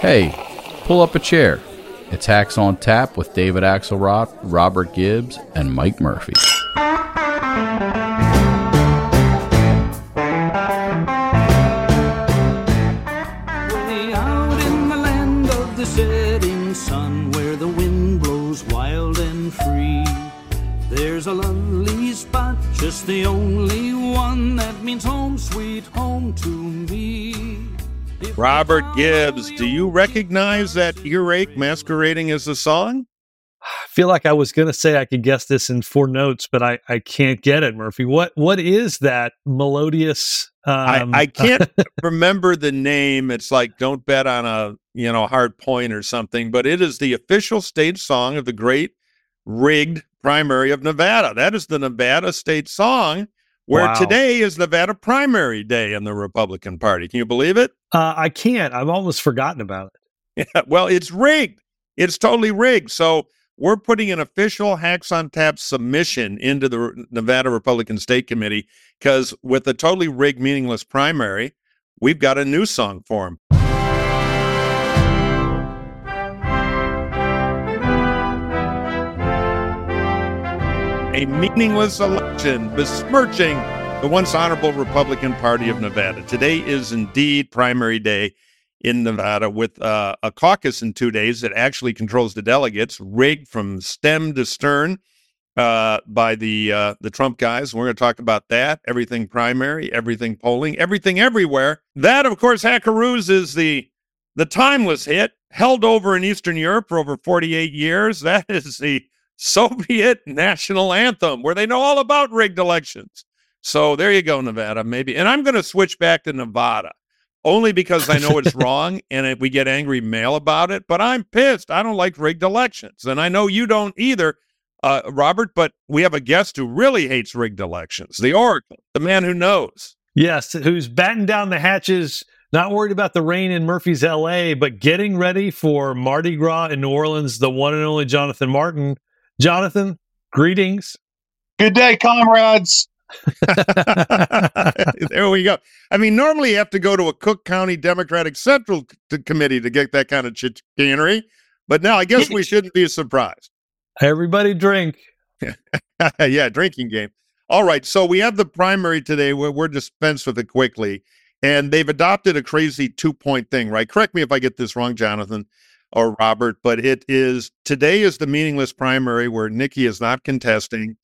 Hey, pull up a chair. It's Hacks on Tap with David Axelrod, Robert Gibbs, and Mike Murphy. Robert Gibbs, do you recognize that earache masquerading as a song? I feel like I was going to say I could guess this in four notes, but I, I can't get it, Murphy. What what is that melodious? Um, I, I can't remember the name. It's like "Don't Bet on a you know hard point" or something. But it is the official state song of the great rigged primary of Nevada. That is the Nevada state song. Where Wow. today is Nevada primary day in the Republican Party. Can you believe it? Uh, I can't. I've almost forgotten about it. Yeah, well, it's rigged. It's totally rigged. So we're putting an official Hacks on Tap submission into the Nevada Republican State Committee because with a totally rigged, meaningless primary, we've got a new song for him. A meaningless election besmirching the once honorable Republican Party of Nevada. Today is indeed primary day in Nevada with uh, a caucus in two days that actually controls the delegates, rigged from stem to stern uh, by the uh, the Trump guys. We're going to talk about that. Everything primary, everything polling, everything everywhere. That, of course, Hackaroos is the the timeless hit held over in Eastern Europe for over 48 years. That is the Soviet national anthem where they know all about rigged elections. So there you go, Nevada, maybe. And I'm going to switch back to Nevada only because I know it's wrong and if we get angry mail about it. But I'm pissed. I don't like rigged elections. And I know you don't either, uh, Robert, but we have a guest who really hates rigged elections the Oracle, the man who knows. Yes, who's batting down the hatches, not worried about the rain in Murphy's LA, but getting ready for Mardi Gras in New Orleans, the one and only Jonathan Martin. Jonathan, greetings. Good day, comrades. there we go. I mean, normally you have to go to a Cook County Democratic Central c- Committee to get that kind of chicanery. But now I guess we shouldn't be surprised. Everybody drink. yeah, drinking game. All right. So we have the primary today. We're, we're dispensed with it quickly. And they've adopted a crazy two point thing, right? Correct me if I get this wrong, Jonathan or Robert, but it is today is the meaningless primary where Nikki is not contesting,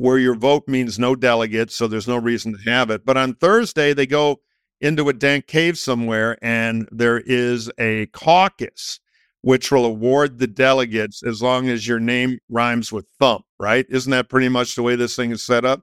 where your vote means no delegates. So there's no reason to have it. But on Thursday, they go into a dank cave somewhere and there is a caucus which will award the delegates as long as your name rhymes with thump, right? Isn't that pretty much the way this thing is set up?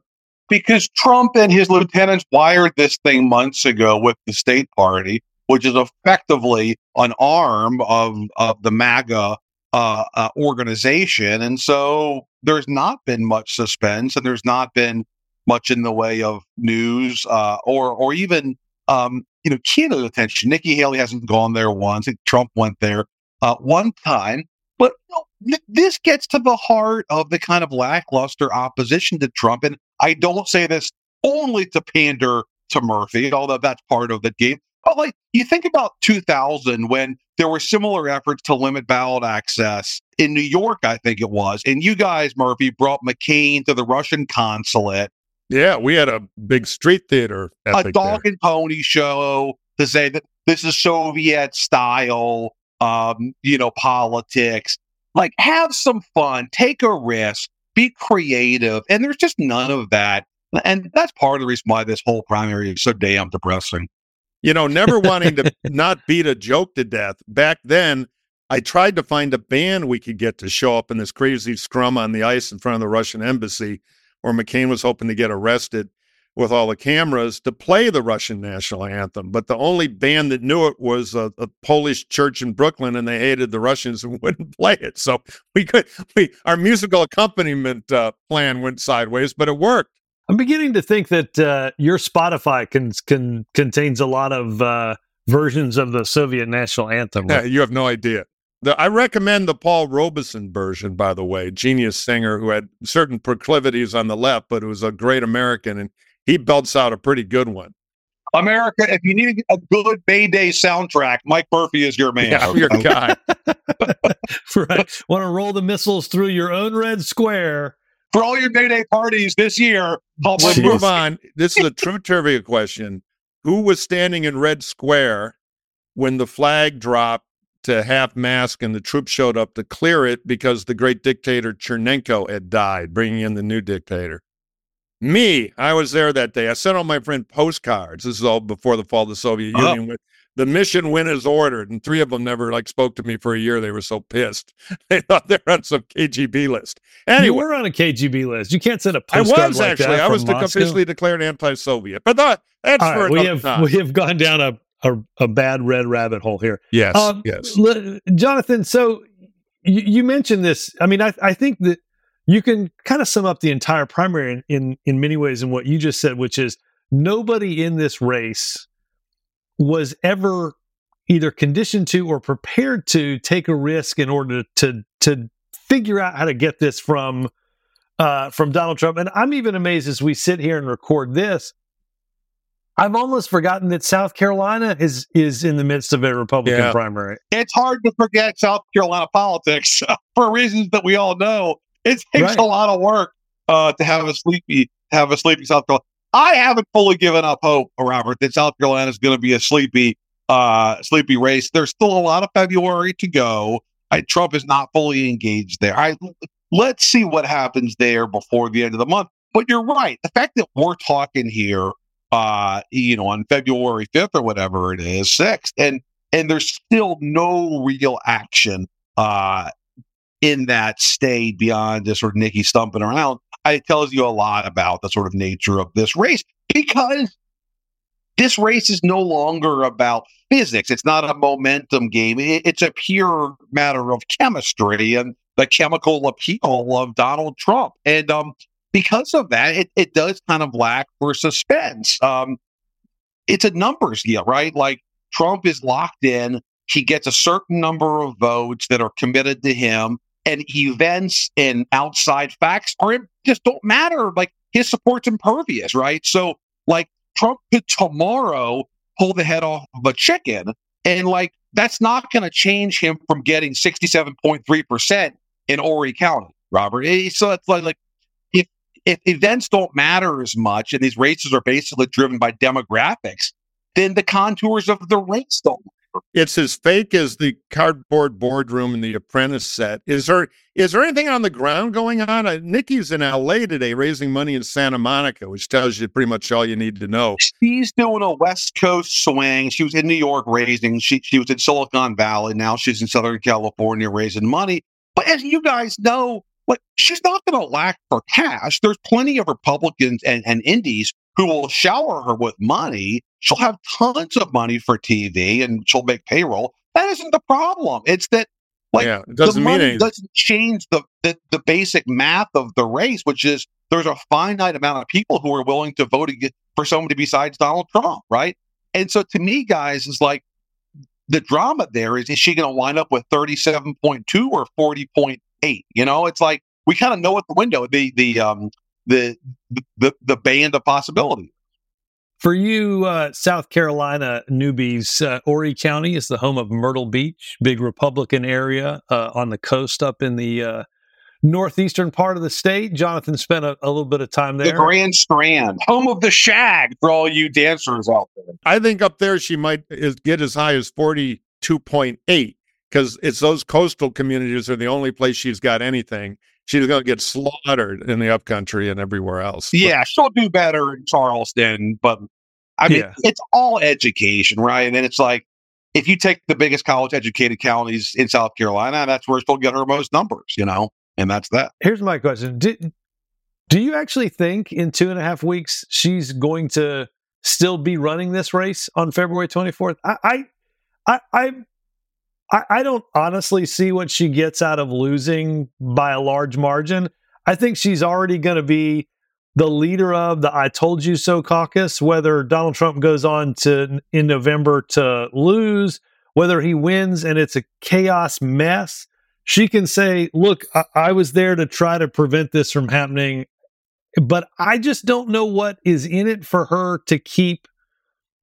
Because Trump and his lieutenants wired this thing months ago with the state party, which is effectively an arm of, of the MAGA uh, uh, organization. And so there's not been much suspense and there's not been much in the way of news uh, or, or even, um, you know, keynote attention. Nikki Haley hasn't gone there once. Trump went there uh, one time. But you know, th- this gets to the heart of the kind of lackluster opposition to Trump. And I don't say this only to pander to Murphy, although that's part of the game. But like you think about 2000 when there were similar efforts to limit ballot access in New York, I think it was. And you guys, Murphy, brought McCain to the Russian consulate, Yeah, we had a big street theater a dog there. and pony show to say that this is Soviet style, um, you know, politics. Like, have some fun, take a risk, be creative. And there's just none of that. And that's part of the reason why this whole primary is so damn depressing. You know, never wanting to not beat a joke to death. Back then, I tried to find a band we could get to show up in this crazy scrum on the ice in front of the Russian embassy. where McCain was hoping to get arrested with all the cameras to play the Russian national anthem. But the only band that knew it was a, a, Polish church in Brooklyn, and they hated the Russians and wouldn't play it. So we could, we our musical accompaniment uh, plan went sideways, but it worked. I'm beginning to think that uh, your Spotify can, can contains a lot of uh, versions of the Soviet national anthem. Yeah, you have no idea. The, I recommend the Paul Robeson version, by the way, genius singer who had certain proclivities on the left, but who was a great American, and he belts out a pretty good one. America, if you need a good May Day soundtrack, Mike Murphy is your man. Yeah, your guy. right. Want to roll the missiles through your own red square. For all your May Day parties this year, we'll move on. This is a true trivia question. Who was standing in Red Square when the flag dropped to half mast and the troops showed up to clear it because the great dictator Chernenko had died, bringing in the new dictator? Me, I was there that day. I sent all my friend postcards. This is all before the fall of the Soviet oh. Union. With the mission win is ordered, and three of them never like spoke to me for a year. They were so pissed. They thought they were on some KGB list. Anyway, you were on a KGB list. You can't send a postcard. I was like actually. I was officially declared anti-Soviet, but that, that's all for right, we have time. we have gone down a, a, a bad red rabbit hole here. Yes, um, yes, Jonathan. So you, you mentioned this. I mean, I, I think that you can kind of sum up the entire primary in, in, in many ways in what you just said, which is nobody in this race was ever either conditioned to or prepared to take a risk in order to to figure out how to get this from uh, from Donald Trump. And I'm even amazed as we sit here and record this. I've almost forgotten that South Carolina is is in the midst of a Republican yeah. primary. It's hard to forget South Carolina politics for reasons that we all know. It takes right. a lot of work uh, to have a sleepy have a sleepy South Carolina. I haven't fully given up hope, Robert, that South Carolina is going to be a sleepy uh, sleepy race. There's still a lot of February to go. I, Trump is not fully engaged there. I let's see what happens there before the end of the month. But you're right. The fact that we're talking here, uh, you know, on February 5th or whatever it is, 6th, and and there's still no real action uh, in that state beyond just sort of Nikki stumping around, it tells you a lot about the sort of nature of this race because this race is no longer about physics. It's not a momentum game. It's a pure matter of chemistry and the chemical appeal of Donald Trump. And um, because of that, it, it does kind of lack for suspense. Um, it's a numbers deal, right? Like Trump is locked in. He gets a certain number of votes that are committed to him and events and outside facts are just don't matter. Like his support's impervious, right? So like Trump could tomorrow pull the head off of a chicken, and like that's not going to change him from getting sixty seven point three percent in Horry County, Robert. So it's like like if if events don't matter as much, and these races are basically driven by demographics, then the contours of the race don't it's as fake as the cardboard boardroom in the apprentice set. Is there is there anything on the ground going on? Uh, Nikki's in LA today raising money in Santa Monica, which tells you pretty much all you need to know. She's doing a West Coast swing. She was in New York raising, she she was in Silicon Valley. Now she's in Southern California raising money. But as you guys know, like she's not gonna lack for cash. There's plenty of Republicans and, and indies who will shower her with money. She'll have tons of money for TV and she'll make payroll. That isn't the problem. It's that like yeah, it doesn't the money doesn't change the, the the basic math of the race, which is there's a finite amount of people who are willing to vote for somebody besides Donald Trump, right? And so to me, guys, is like the drama there is is she going to wind up with 37.2 or 40.8? You know, it's like we kind of know at the window the the um the the the band of possibility. For you, uh, South Carolina newbies, uh, Horry County is the home of Myrtle Beach, big Republican area uh, on the coast up in the uh, northeastern part of the state. Jonathan spent a, a, little bit of time there. The Grand Strand, home of the shag for all you dancers out there. I think up there she might is, get as high as 42.8 because it's those coastal communities are the only place she's got anything she's going to get slaughtered in the upcountry and everywhere else. Yeah, she'll do better in Charleston, but I mean, yeah. it's all education, right? And then it's like, if you take the biggest college educated counties in South Carolina, that's where she'll get her most numbers, you know, and that's that. Here's my question: Did Do you actually think in two and a half weeks she's going to still be running this race on February 24th? I, I, I, I I, I don't honestly see what she gets out of losing by a large margin. I think she's already going to be the leader of the I told you so caucus, whether Donald Trump goes on to in November to lose, whether he wins and it's a chaos mess. She can say, look, I, I was there to try to prevent this from happening, but I just don't know what is in it for her to keep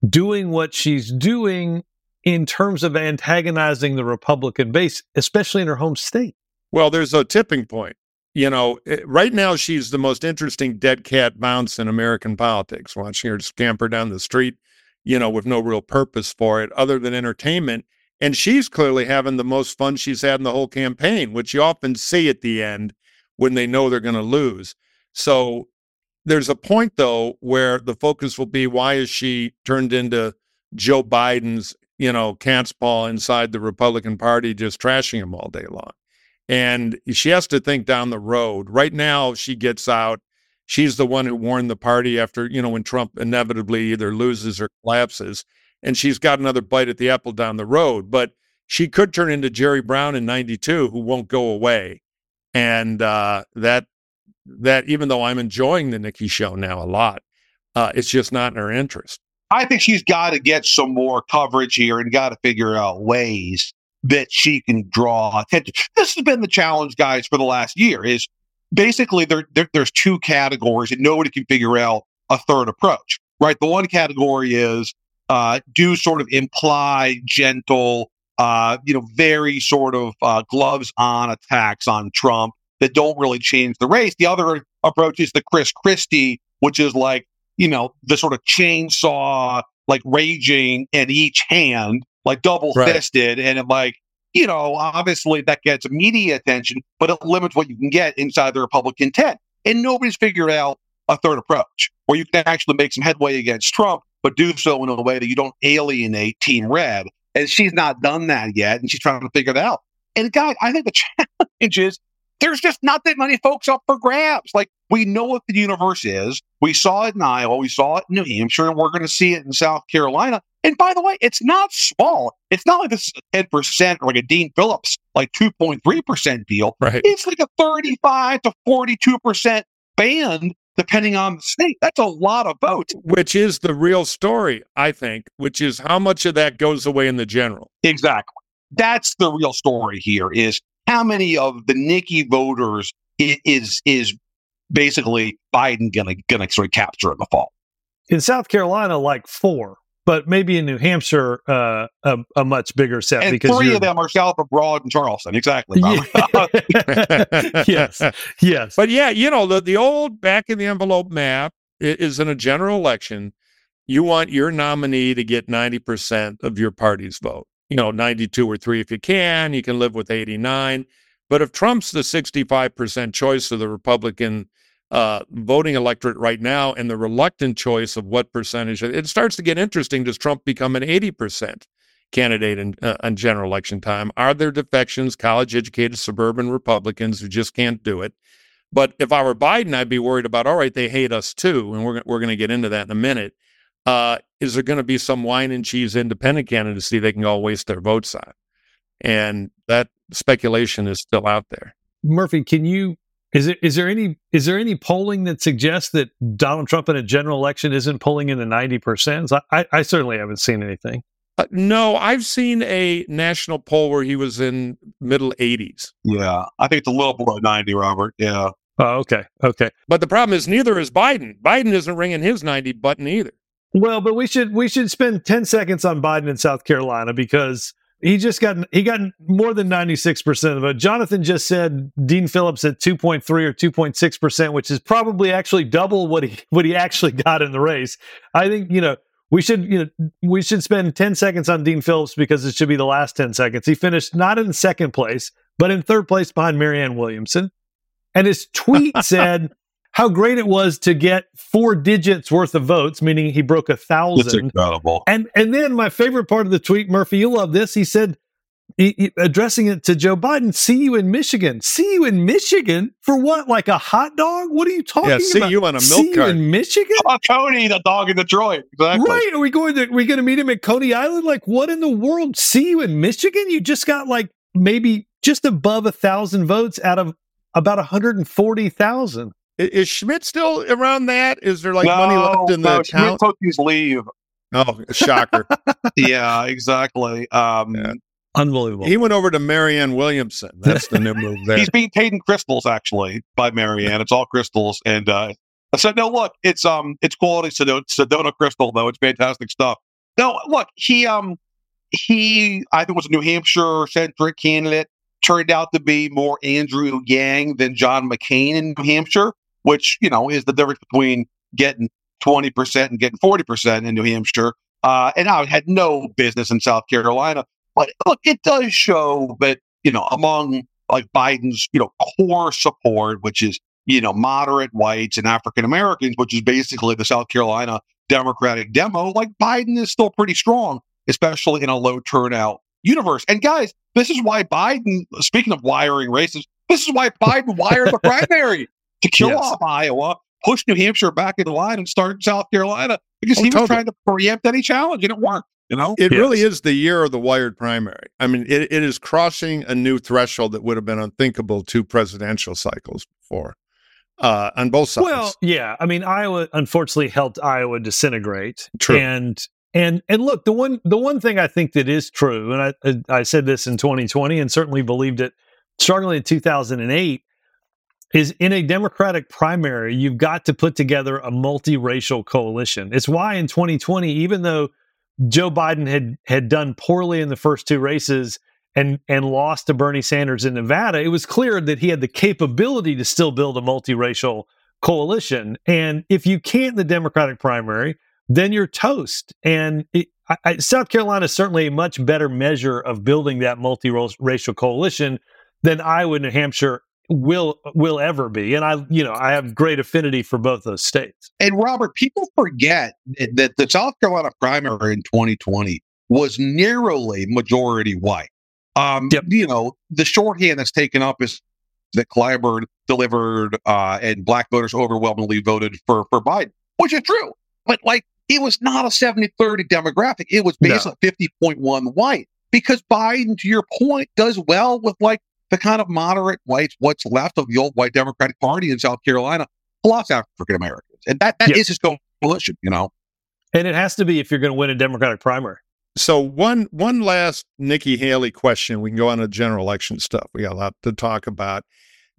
doing what she's doing in terms of antagonizing the Republican base, especially in her home state? Well, there's a tipping point. You know, eh, right now she's the most interesting dead cat bounce in American politics, watching her scamper down the street, you know, with no real purpose for it other than entertainment. And she's clearly having the most fun she's had in the whole campaign, which you often see at the end when they know they're going to lose. So there's a point, though, where the focus will be why is she turned into Joe Biden's you know, cat's paw inside the Republican Party, just trashing him all day long. And she has to think down the road. Right now, she gets out. She's the one who warned the party after, you know, when Trump inevitably either loses or collapses. And she's got another bite at the apple down the road. But she could turn into Jerry Brown in 92, who won't go away. And uh, that, that even though I'm enjoying the Nikki show now a lot, uh, it's just not in her interest. I think she's got to get some more coverage here and got to figure out ways that she can draw attention. This has been the challenge, guys, for the last year. Is basically there, there there's two categories, and nobody can figure out a third approach. Right? The one category is uh, do sort of imply gentle, uh, you know, very sort of uh, gloves on attacks on Trump that don't really change the race. The other approach is the Chris Christie, which is like you know, the sort of chainsaw, like raging in each hand, like double fisted. Right. And it like, you know, obviously that gets media attention, but it limits what you can get inside the Republican tent. And nobody's figured out a third approach where you can actually make some headway against Trump, but do so in a way that you don't alienate Team Red. And she's not done that yet, and she's trying to figure it out. And guys, I think the challenge is there's just not that many folks up for grabs. Like we know what the universe is. We saw it in Iowa. We saw it in New Hampshire, and we're going to see it in South Carolina. And by the way, it's not small. It's not like this is a 10% or like a Dean Phillips, like 2.3% deal. Right. It's like a 35 to 42% band, depending on the state. That's a lot of votes. Which is the real story, I think, which is how much of that goes away in the general. Exactly. That's the real story here is how many of the Nikki voters is is basically Biden gonna gonna sort of capture in the fall? In South Carolina, like four, but maybe in New Hampshire, uh, a, a, much bigger set and because three of them are south of Broad and Charleston. Exactly. yes, yes. But yeah, you know the the old back in the envelope map is in a general election. You want your nominee to get ninety percent of your party's vote you know, 92 or 3 if you can. You can live with 89. But if Trump's the 65% choice of the Republican uh, voting electorate right now and the reluctant choice of what percentage, it starts to get interesting. Does Trump become an 80% candidate in, uh, in general election time? Are there defections, college educated suburban Republicans who just can't do it? But if I were Biden, I'd be worried about, all right, they hate us too. And we're, we're going to get into that in a minute uh, is there going to be some wine and cheese independent candidacy they can all waste their votes on? And that speculation is still out there. Murphy, can you is it is there any is there any polling that suggests that Donald Trump in a general election isn't pulling in the ninety percent? I, I certainly haven't seen anything. Uh, no, I've seen a national poll where he was in middle 80s. Yeah, I think it's a little below 90, Robert. Yeah. Oh, okay. Okay. But the problem is neither is Biden. Biden isn't ringing his 90 button either. Well, but we should we should spend 10 seconds on Biden in South Carolina because he just got he got more than 96% of it. Jonathan just said Dean Phillips at 2.3 or 2.6%, which is probably actually double what he what he actually got in the race. I think, you know, we should you know we should spend 10 seconds on Dean Phillips because it should be the last 10 seconds. He finished not in second place, but in third place behind Marianne Williamson. And his tweet said how great it was to get four digits worth of votes, meaning he broke a thousand. That's incredible. And and then my favorite part of the tweet, Murphy, you love this. He said he- he- addressing it to Joe Biden, see you in Michigan. See you in Michigan for what? Like a hot dog? What are you talking Yeah, about? see you on a See milk you cart. in Michigan? Oh, Tony, the dog in Detroit. Exactly. Right? Are we going to? Are we going to meet him at Coney Island? Like, what in the world? See you in Michigan? You just got like maybe just above a thousand votes out of about 140,000. I- Is Schmidt still around that? Is there like no, money left in no, the Schmidt account? took his leave. Oh, shocker. yeah, exactly. Um, Yeah. Unbelievable. he went over to Marianne Williamson. That's the new move there. He's being paid in crystals, actually, by Marianne. It's all crystals, and uh, I said, "No, look, it's um, it's quality Sedona, Sedona crystal, though. It's fantastic stuff." No, look, he um, he I think was a New Hampshire centric candidate. Turned out to be more Andrew Yang than John McCain in New Hampshire, which you know is the difference between getting twenty percent and getting forty percent in New Hampshire. Uh, and I had no business in South Carolina. But look, it does show that you know among like Biden's, you know, core support, which is, you know, moderate whites and African Americans, which is basically the South Carolina Democratic demo, like Biden is still pretty strong, especially in a low turnout universe. And guys, this is why Biden, speaking of wiring races, this is why Biden wired the primary to kill Yes. off Iowa, push New Hampshire back in the line and start South Carolina because Oh, he was totally. trying to preempt any challenge and it worked. You know? It Yes. really is the year of the wired primary. I mean, it, it is crossing a new threshold that would have been unthinkable two presidential cycles before uh, on both sides. Well, yeah. I mean, Iowa unfortunately helped Iowa disintegrate. True. And and and look, the one the one thing I think that is true, and I I said this in 2020 and certainly believed it strongly in 2008, is in a Democratic primary, you've got to put together a multiracial coalition. It's why in 2020, even though Joe Biden had had done poorly in the first two races and and lost to Bernie Sanders in Nevada, it was clear that he had the capability to still build a multiracial coalition. And if you can't in the Democratic primary, then you're toast. And it, I, I, South Carolina is certainly a much better measure of building that multiracial coalition than Iowa New Hampshire will will ever be. And I, you know, I have great affinity for both those states. And Robert, people forget that the South Carolina primary in 2020 was narrowly majority white. Um, Yep. You know, the shorthand that's taken up is that Clyburn delivered uh, and black voters overwhelmingly voted for, for Biden, which is true. But like, it was not a 70 30 demographic. It was No. basically 50.1 white because Biden, to your point, does well with like the kind of moderate whites, what's left of the old white Democratic Party in South Carolina, plus African Americans. And that, that is Yeah. his coalition, you know? And it has to be if you're going to win a Democratic primary. so one one last Nikki Haley question. We can go on to general election stuff. We got a lot to talk about.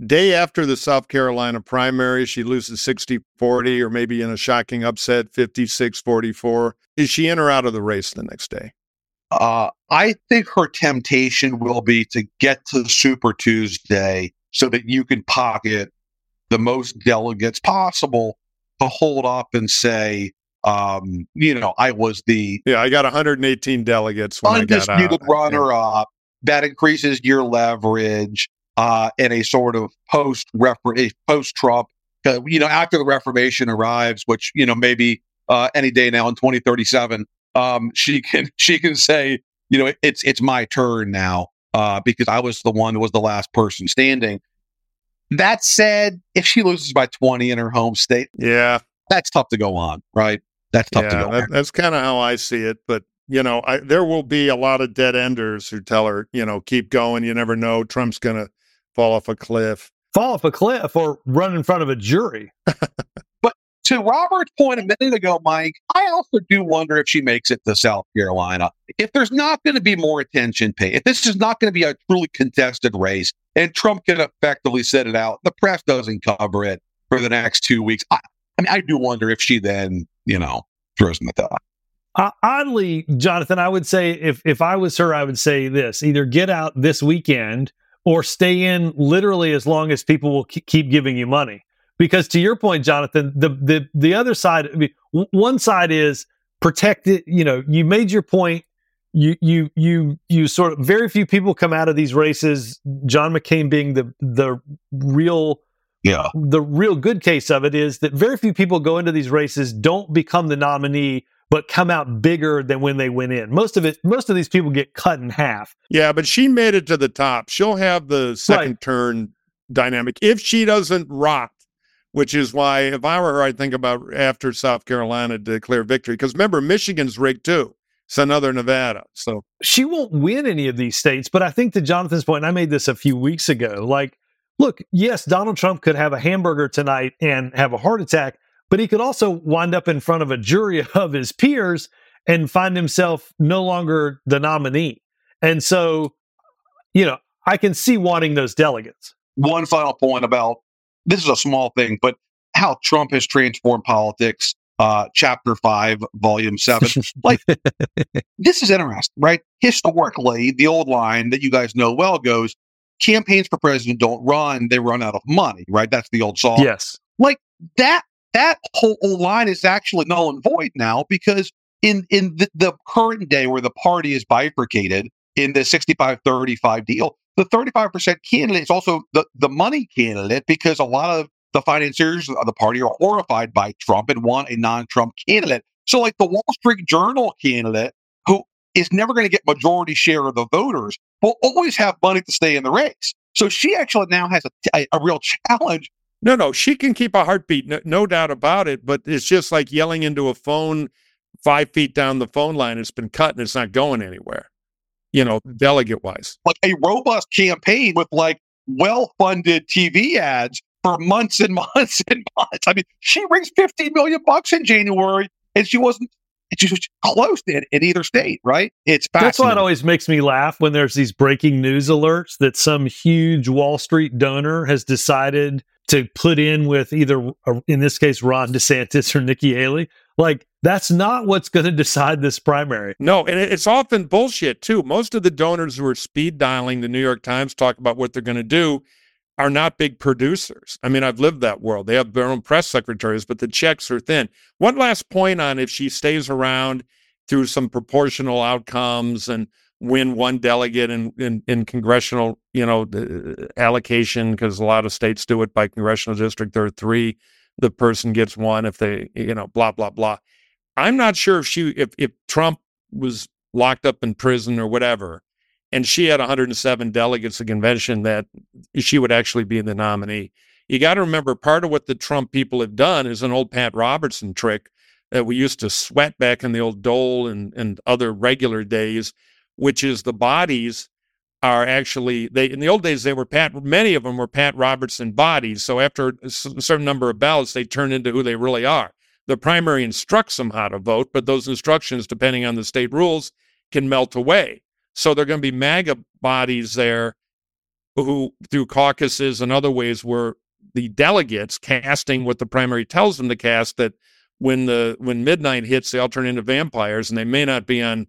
Day after the South Carolina primary, she loses 60 40 or maybe in a shocking upset 56 44. Is she in or out of the race the next day? Uh, I think her temptation will be to get to Super Tuesday so that you can pocket the most delegates possible to hold up and say, um, you know, I was the Yeah, I got 118 delegates when I got undisputed runner up. That increases your leverage uh, in a sort of post post Trump. Uh, you know, after the Reformation arrives, which you know maybe uh, any day now in 2037, um, she can she can say, you know, it's it's my turn now uh, because I was the one who was the last person standing. That said, if she loses by 20 in her home state, Yeah, that's tough to go on, right? That's tough to go that, on. that's kind of how I see it. But you know, I, there will be a lot of dead enders who tell her, you know, keep going. You never know. Trump's gonna fall off a cliff. Fall off a cliff or run in front of a jury. to Robert's point a minute ago, Mike, I also do wonder if she makes it to South Carolina. If there's not going to be more attention paid, if this is not going to be a truly contested race, and Trump can effectively set it out, the press doesn't cover it for the next two weeks. I, I mean, I do wonder if she then, you know, throws in the towel. Uh, oddly, Jonathan, I would say if if I was her, I would say this: either get out this weekend or stay in literally as long as people will keep giving you money. Because to your point, Jonathan, the the the other side, I mean, w- one side is protect it. You know, you made your point. You you you you sort of very few people come out of these races. John McCain being the the real Yeah. the real good case of it is that very few people go into these races don't become the nominee but come out bigger than when they went in. Most of it, most of these people get cut in half. Yeah, but she made it to the top. She'll have the second right. turn dynamic if she doesn't rot. Which is why, if I were her, I'd think about after South Carolina declare victory. Because remember, Michigan's rigged too. It's another Nevada. So she won't win any of these states. But I think to Jonathan's point, and I made this a few weeks ago. Like, look, yes, Donald Trump could have a hamburger tonight and have a heart attack, but he could also wind up in front of a jury of his peers and find himself no longer the nominee. And so, you know, I can see wanting those delegates. One final point about this is a small thing, but how Trump has transformed politics, uh, chapter five, volume seven. like, this is interesting, right? Historically, the old line that you guys know well goes campaigns for president don't run, they run out of money, right? That's the old song. Yes. Like that that whole line is actually null and void now because in in the, the current day where the party is bifurcated in the 65-35 deal, the 35% candidate is also the, the money candidate because a lot of the financiers of the party are horrified by Trump and want a non-Trump candidate. So like the Wall Street Journal candidate who is never going to get majority share of the voters will always have money to stay in the race. So she actually now has a, a, a real challenge no, no, she can keep a heartbeat, no, no, doubt about it. But it's just like yelling into a phone five feet down the phone line. It's been cut and it's not going anywhere, you know, delegate wise. Like a robust campaign with like well funded TV ads for months and months and months. I mean, she raised 50 million bucks in January and she wasn't she was close in, in either state, right? It's That's why it always makes me laugh when there's these breaking news alerts that some huge Wall Street donor has decided to put in with either, uh, in this case, Ron DeSantis or Nikki Haley. Like, that's not what's going to decide this primary. No, and it's often bullshit, too. Most of the donors who are speed dialing the New York Times talk about what they're going to do are not big producers. I mean, I've lived that world. They have their own press secretaries, but the checks are thin. One last point on if she stays around through some proportional outcomes and win one delegate in, in, in congressional, you know, uh, allocation, because a lot of states do it by congressional district. There are three. The person gets one if they, you know, blah, blah, blah. I'm not sure if she, if, if Trump was locked up in prison or whatever, and she had 107 delegates at convention that she would actually be the nominee. You got to remember part of what the Trump people have done is an old Pat Robertson trick that we used to sweat back in the old Dole and, and other regular days which is the bodies are actually they in the old days they were Pat many of them were Pat Robertson bodies. So after a certain number of ballots, they turn into who they really are. The primary instructs them how to vote, but those instructions, depending on the state rules, can melt away. So they're going to be MAGA bodies there who, through caucuses and other ways, were the delegates casting what the primary tells them to cast. That when the when midnight hits, they all turn into vampires, and they may not be on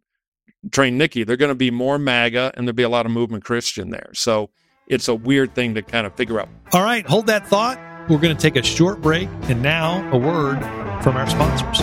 train Nikki, they're going to be more MAGA and there'll be a lot of movement Christian there. So it's a weird thing to kind of figure out. All right, hold that thought. We're going to take a short break and now a word from our sponsors.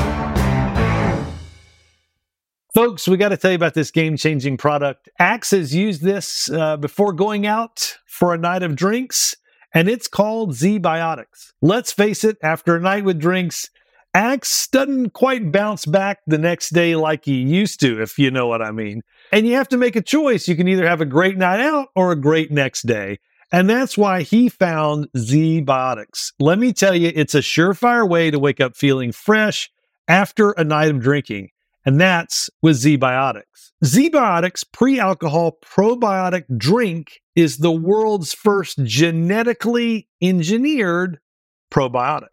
Folks, we got to tell you about this game changing product. Axe has used this uh, before going out for a night of drinks, and it's called ZBiotics. Let's face it, after a night with drinks, Axe doesn't quite bounce back the next day like he used to, if you know what I mean. And you have to make a choice. You can either have a great night out or a great next day. And that's why he found ZBiotics. Let me tell you, it's a surefire way to wake up feeling fresh after a night of drinking. And that's with ZBiotics. ZBiotics pre alcohol probiotic drink is the world's first genetically engineered probiotic.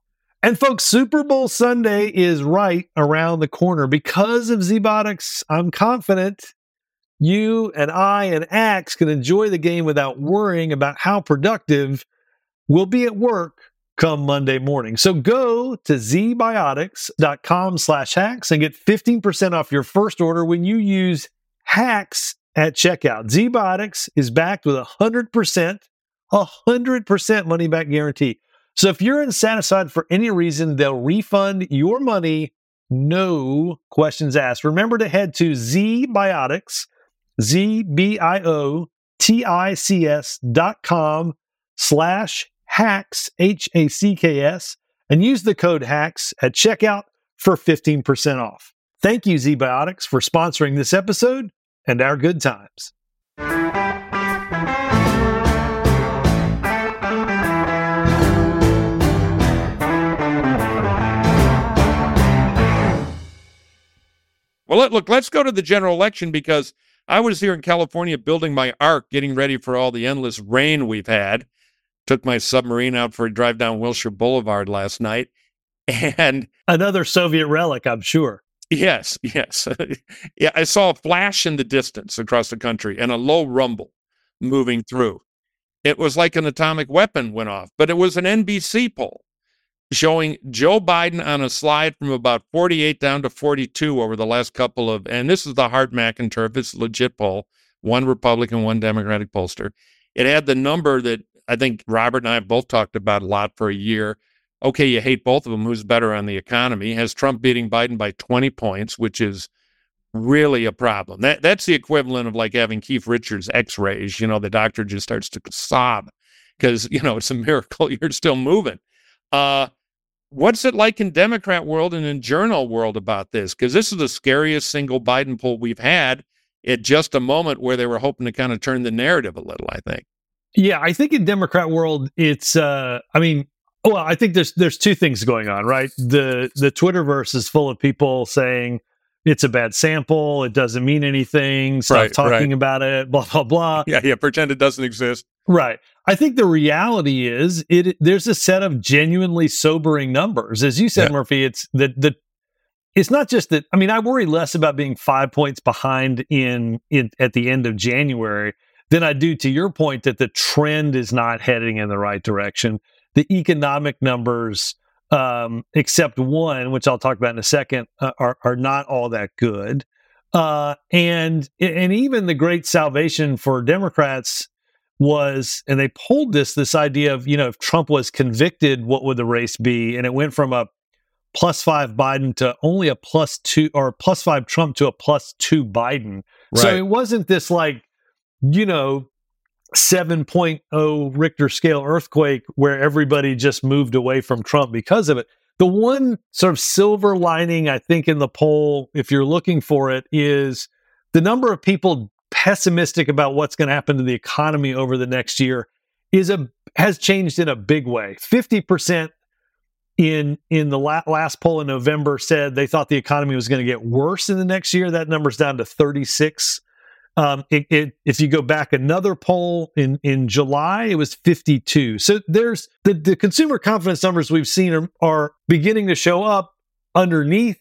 And folks, Super Bowl Sunday is right around the corner. Because of ZBiotics, I'm confident you and I and Axe can enjoy the game without worrying about how productive we'll be at work come Monday morning. So go to zbiotics.com slash hacks and get 15% off your first order when you use hacks at checkout. ZBiotics is backed with a 100%, a 100% money back guarantee. So if you're unsatisfied for any reason, they'll refund your money, no questions asked. Remember to head to ZBiotics, Z B I O T I C S dot com slash hacks, H A C K S, and use the code hacks at checkout for 15% off. Thank you, ZBiotics, for sponsoring this episode and our good times. Well, let, look, let's go to the general election because I was here in California building my ark, getting ready for all the endless rain we've had. Took my submarine out for a drive down Wilshire Boulevard last night. And another Soviet relic, I'm sure. Yes, yes. yeah, I saw a flash in the distance across the country and a low rumble moving through. It was like an atomic weapon went off, but it was an NBC poll showing Joe Biden on a slide from about 48 down to 42 over the last couple of, and this is the Hart McInturff, it's legit poll, one Republican, one Democratic pollster. It had the number that I think Robert and I have both talked about a lot for a year. Okay, you hate both of them. Who's better on the economy? Has Trump beating Biden by 20 points, which is really a problem. That that's the equivalent of like having Keith Richards X-rays. You know, the doctor just starts to sob because you know it's a miracle you're still moving. Uh, what's it like in Democrat world and in journal world about this? Because this is the scariest single Biden poll we've had at just a moment where they were hoping to kind of turn the narrative a little, I think. Yeah, I think in Democrat world, it's uh I mean, well, I think there's there's two things going on, right? The the Twitterverse is full of people saying it's a bad sample, it doesn't mean anything, stop Right, talking right. about it, blah blah blah. Yeah, yeah. Pretend it doesn't exist. Right. I think the reality is it there's a set of genuinely sobering numbers. As you said, Yeah. Murphy, it's that the it's not just that I mean, I worry less about being five points behind in in at the end of January than I do to your point that the trend is not heading in the right direction. The economic numbers, um, except one, which I'll talk about in a second, uh, are are not all that good. Uh, and and even the great salvation for Democrats was, and they pulled this this idea of you know if Trump was convicted, what would the race be? And it went from a plus five Biden to only a plus two or plus five Trump to a plus two Biden. So Right. it wasn't this like, you know, 7.0 Richter scale earthquake where everybody just moved away from Trump because of it. The one sort of silver lining, I think, in the poll, if you're looking for it, is the number of people pessimistic about what's going to happen to the economy over the next year is a has changed in a big way. 50% in in the la- last poll in November said they thought the economy was going to get worse in the next year. That number's down to 36. Um, it, it, if you go back another poll in in July, it was 52. So there's the, the consumer confidence numbers we've seen are, are beginning to show up underneath.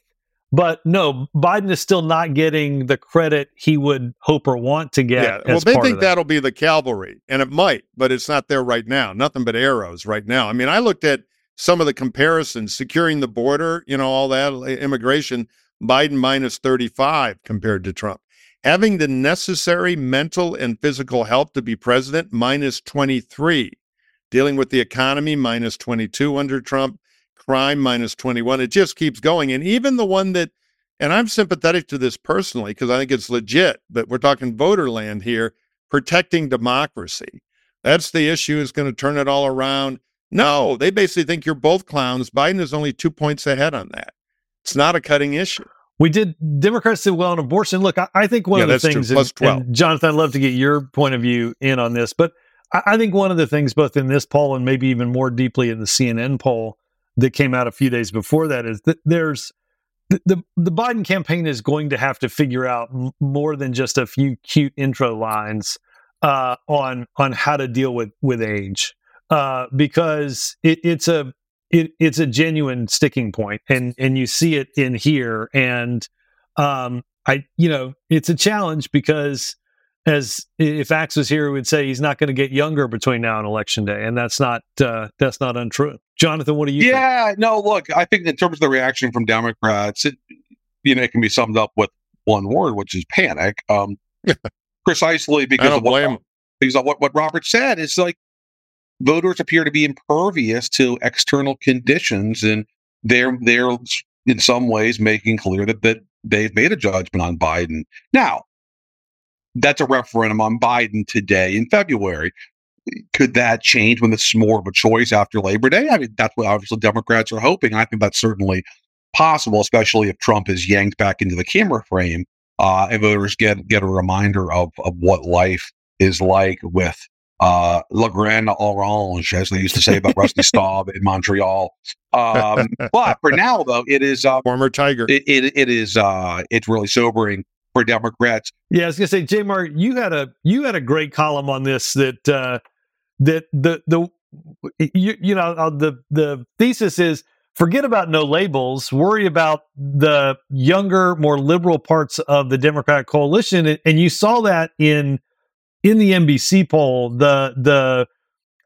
But no, Biden is still not getting the credit he would hope or want to get. Yeah. Well, they think that. that'll be the cavalry, and it might, but it's not there right now. Nothing but arrows right now. I mean, I looked at some of the comparisons, securing the border, you know, all that immigration. Biden minus 35 compared to Trump. Having the necessary mental and physical help to be president, minus 23. Dealing with the economy, minus 22 under Trump. Crime, minus 21. It just keeps going. And even the one that, and I'm sympathetic to this personally because I think it's legit, but we're talking voter land here, protecting democracy. That's the issue, is going to turn it all around. No, they basically think you're both clowns. Biden is only two points ahead on that. It's not a cutting issue. We did Democrats did well on abortion. Look, I, I think one Yeah, of the things, Plus and- 12. and Jonathan, I'd love to get your point of view in on this, but I, I think one of the things, both in this poll and maybe even more deeply in the CNN poll that came out a few days before that, is that there's the the, Biden campaign is going to have to figure out more than just a few cute intro lines uh, on on how to deal with with age, uh, because it, it's a it, it's a genuine sticking point and and you see it in here and um i you know it's a challenge because as if axe was here we would say he's not going to get younger between now and election day and that's not uh that's not untrue Jonathan, what do you? Yeah, think? no. Look, I think in terms of the reaction from Democrats, it, you know, it can be summed up with one word, which is panic. Um, precisely because of what, because of what what Robert said. It's like voters appear to be impervious to external conditions, and they're they're in some ways making clear that that they've made a judgment on Biden. Now, that's a referendum on Biden today in February. Could that change when this is more of a choice after Labor Day? I mean, that's what obviously Democrats are hoping. I think that's certainly possible, especially if Trump is yanked back into the camera frame uh, and voters get get a reminder of of what life is like with uh, Le Grand Orange, as they used to say about Rusty Staub in Montreal. Um, but for now, though, it is uh, former Tiger. It, it, it is uh, it's really sobering for Democrats. Yeah, I was gonna say, J. Mark, you had a you had a great column on this that uh, that the the you, you know uh, the the thesis is forget about no labels, worry about the younger, more liberal parts of the Democratic coalition, and, you saw that in in the NBC poll, the the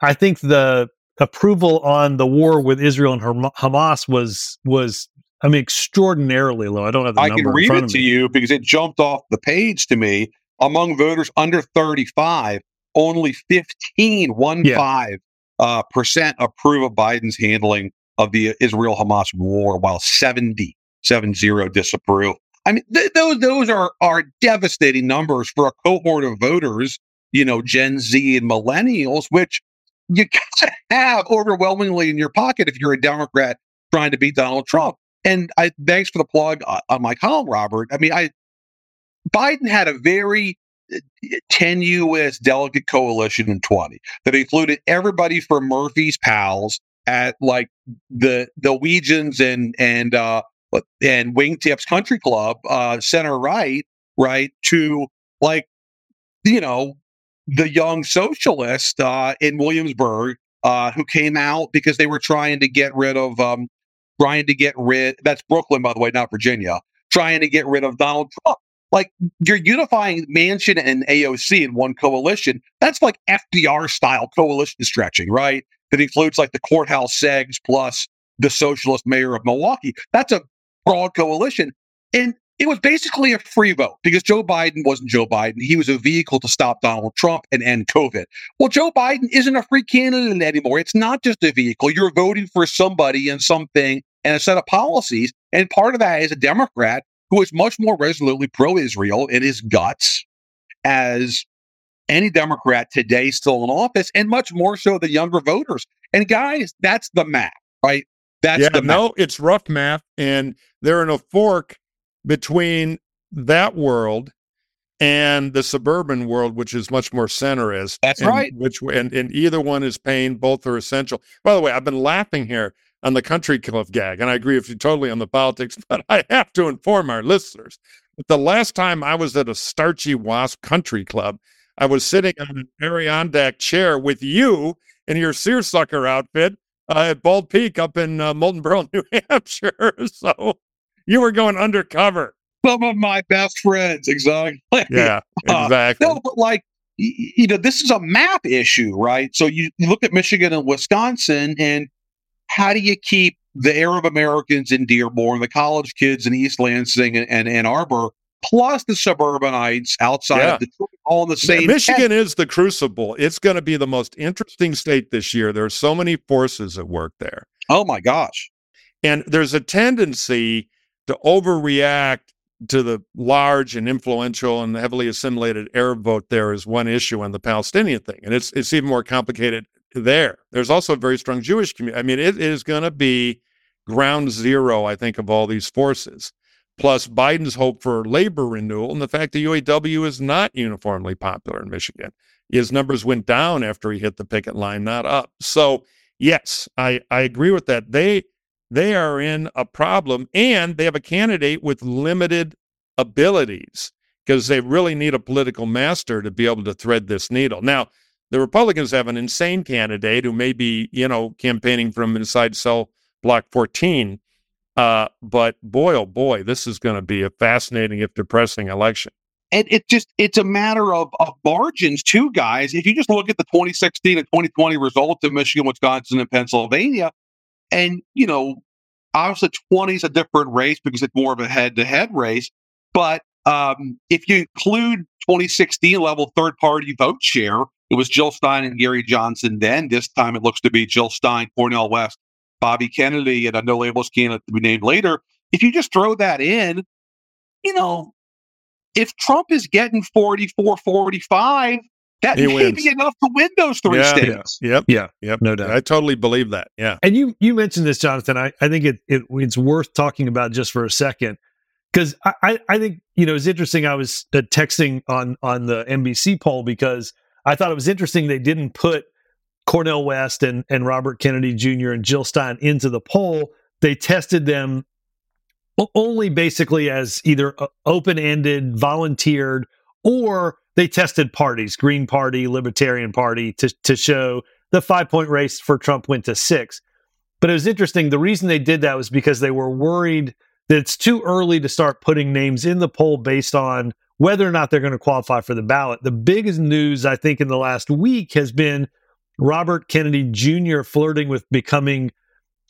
I think the approval on the war with Israel and Hamas was was I mean extraordinarily low. I don't have the I number. can read it to you because it jumped off the page to me. Among voters under 35, only 15, one yeah. five uh, percent approve of Biden's handling of the Israel Hamas war, while 70, 70 disapprove. I mean, th- those those are are devastating numbers for a cohort of voters, you know, Gen Z and millennials, which you gotta have overwhelmingly in your pocket if you're a Democrat trying to beat Donald Trump. And I thanks for the plug uh, on my column, Robert. I mean, I Biden had a very uh, U.S. delegate coalition in 20 that included everybody from Murphy's pals at like the the Weegians and and uh and Wingtips Country Club, uh, center right, right, to like, you know, the young socialist uh, in Williamsburg uh, who came out because they were trying to get rid of, um, trying to get rid, that's Brooklyn, by the way, not Virginia, trying to get rid of Donald Trump. Like you're unifying Manchin and AOC in one coalition. That's like FDR style coalition stretching, right? That includes like the courthouse segs plus the socialist mayor of Milwaukee. That's a broad coalition. And it was basically a free vote because Joe Biden wasn't Joe Biden. He was a vehicle to stop Donald Trump and end COVID. Well, Joe Biden isn't a free candidate anymore. It's not just a vehicle. You're voting for somebody and something and a set of policies. And part of that is a Democrat who is much more resolutely pro Israel in his guts as any Democrat today still in office, and much more so the younger voters. And guys, that's the map, right? That's yeah, the no, it's rough math, and they're in a fork between that world and the suburban world, which is much more centrist. That's and, right. Which and, and either one is pain. Both are essential. By the way, I've been laughing here on the country club gag, and I agree with you totally on the politics, but I have to inform our listeners that the last time I was at a starchy wasp country club, I was sitting on an Adirondack chair with you in your seersucker outfit uh, at Bald Peak up in uh, Pearl, New Hampshire. So you were going undercover. Some of my best friends, exactly. Yeah, exactly. Uh, no, but like, you know, this is a map issue, right? So you, you look at Michigan and Wisconsin, and how do you keep the Arab Americans in Dearborn, the college kids in East Lansing and, and Ann Arbor plus the suburbanites outside yeah. of Detroit, all in the same. Michigan is the crucible. It's going to be the most interesting state this year. There are so many forces at work there. Oh my gosh! And there's a tendency to overreact to the large and influential and heavily assimilated Arab vote there is one issue on the Palestinian thing, and it's it's even more complicated there. There's also a very strong Jewish community. I mean, it is going to be ground zero, I think, of all these forces plus Biden's hope for labor renewal and the fact that UAW is not uniformly popular in Michigan. His numbers went down after he hit the picket line, not up. So, yes, I, I agree with that. They they are in a problem and they have a candidate with limited abilities because they really need a political master to be able to thread this needle. Now, the Republicans have an insane candidate who may be, you know, campaigning from inside cell block 14 uh, but boy, oh boy, this is going to be a fascinating, if depressing, election. And it just it's a matter of, of margins too, guys. If you just look at the 2016 and 2020 results in Michigan, Wisconsin, and Pennsylvania, And, you know, obviously 20 is a different race because it's more of a head to head race. But um, if you include 2016 level third party vote share, it was Jill Stein and Gary Johnson then. This time it looks to be Jill Stein, Cornel West, Bobby Kennedy, and a no labels candidate to be named later. If you just throw that in, you know, if Trump is getting 44, 45, that He may wins. be enough to win those three Yeah. states. Yep. Yeah, Yep. no doubt. I totally believe that. Yeah. And you you mentioned this, Jonathan. I, I think it, it it's worth talking about just for a second because I, I I think you know it's interesting. I was uh, texting on on the NBC poll because I thought it was interesting they didn't put Cornel West and and Robert Kennedy Jr. and Jill Stein into the poll. They tested them only basically as either uh, open ended, volunteered, or they tested parties, Green Party, Libertarian Party, to to show the five point race for Trump went to six. But it was interesting. The reason they did that was because they were worried that it's too early to start putting names in the poll based on whether or not they're going to qualify for the ballot. The biggest news, I think, in the last week has been Robert Kennedy Jr. flirting with becoming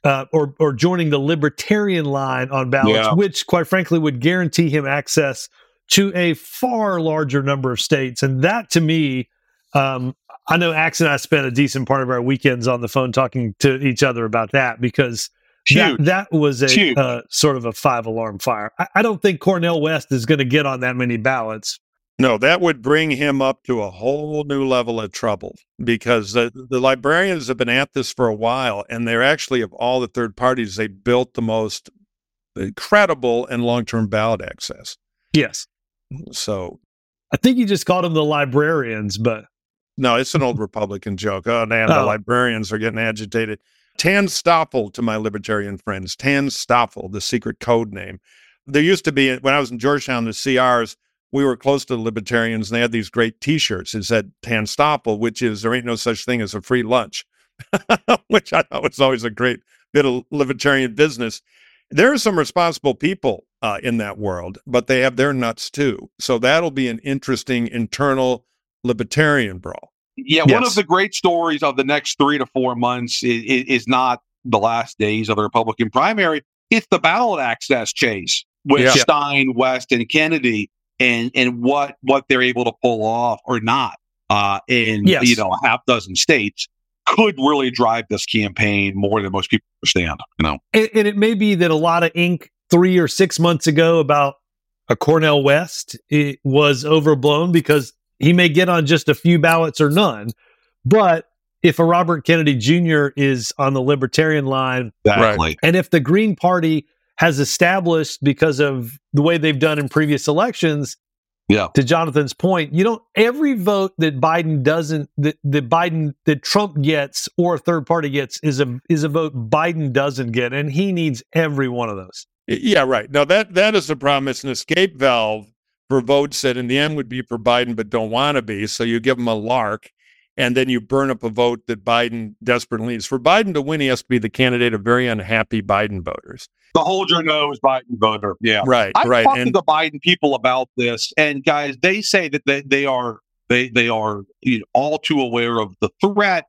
uh, or or joining the libertarian line on ballots, Yeah. which, quite frankly, would guarantee him access to a far larger number of states. And that, to me, um, I know Axe and I spent a decent part of our weekends on the phone talking to each other about that because Huge. that was a uh, sort of a five alarm fire. I, I don't think Cornel West is going to get on that many ballots. No, that would bring him up to a whole new level of trouble because the, the librarians have been at this for a while, and they're actually, of all the third parties, they built the most credible and long term ballot access. Yes. So, I think you just called them the librarians, but no, it's an old Republican joke. Oh, man, the Oh. librarians are getting agitated. TANSTAAFL to my libertarian friends. TANSTAAFL, the secret code name. There used to be, when I was in Georgetown, the CRs, we were close to the libertarians and they had these great t-shirts. It said TANSTAAFL, which is there ain't no such thing as a free lunch, which I thought was always a great bit of libertarian business. There are some responsible people uh, in that world, but they have their nuts too. So that'll be an interesting internal libertarian brawl. Yeah, one of the great stories of the next three to four months is, is not the last days of the Republican primary. It's the ballot access chase with Yeah. Stein, West, and Kennedy, and and what what they're able to pull off or not uh, in Yes. you know a half dozen states could really drive this campaign more than most people understand. You know, and, and it may be that a lot of ink three or six months ago about a Cornel West it was overblown because he may get on just a few ballots or none. But if a Robert Kennedy Jr. is on the libertarian line, exactly. and if the Green Party has established because of the way they've done in previous elections, Yeah. to Jonathan's point, you don't every vote that Biden doesn't that, that Biden that Trump gets or a third party gets is a is a vote Biden doesn't get, and he needs every one of those. Yeah, right. Now that that is the problem. It's an escape valve for votes that in the end would be for Biden but don't want to be. So you give them a lark, and then you burn up a vote that Biden desperately needs. For Biden to win, he has to be the candidate of very unhappy Biden voters. The hold your nose Biden voter. Yeah. Right, I right. talked to And the Biden people about this, and guys, they say that they, they are they they are you know, all too aware of the threat.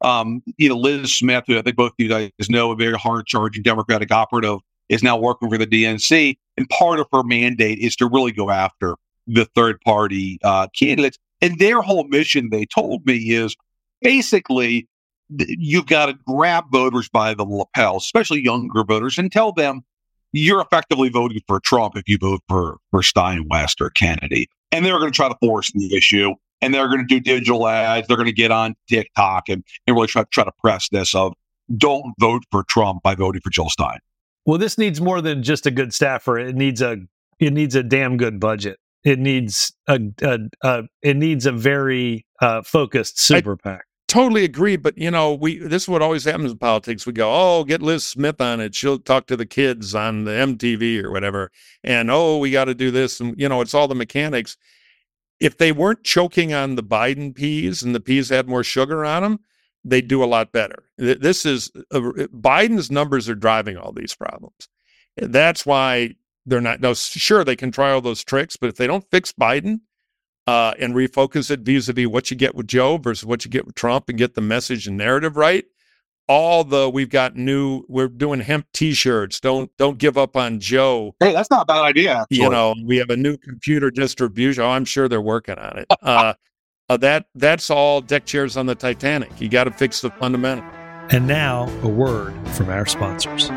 Um, you know, Liz Smith, who I think both of you guys know, a very hard charging Democratic operative, is now working for the DNC, and part of her mandate is to really go after the third party uh, candidates. And their whole mission, they told me, is basically you've got to grab voters by the lapel, especially younger voters, and tell them you're effectively voting for Trump if you vote for for Stein, West, or Kennedy. And they're going to try to force the issue, and they're going to do digital ads. They're going to get on TikTok and, and really try try to press this of don't vote for Trump by voting for Jill Stein. Well, this needs more than just a good staffer. It needs a it needs a damn good budget. It needs a, a, a it needs a very uh, focused super PAC. totally agree. But you know, we this is what always happens in politics. We go, oh, get Liz Smith on it. She'll talk to the kids on the MTV or whatever. And oh, we got to do this. And you know, it's all the mechanics. If they weren't choking on the Biden peas and the peas had more sugar on them, they'd do a lot better. This is uh, Biden's numbers are driving all these problems. That's why they're not. No, sure they can try all those tricks, but if they don't fix Biden, uh, and refocus it vis-a-vis what you get with Joe versus what you get with Trump and get the message and narrative right, all the we've got new we're doing hemp t-shirts don't don't give up on joe Hey, that's not a bad idea. Actually. you know we have a new computer distribution oh i'm sure they're working on it uh, uh that that's all deck chairs on the titanic you got to fix the fundamental And now, a word from our sponsors.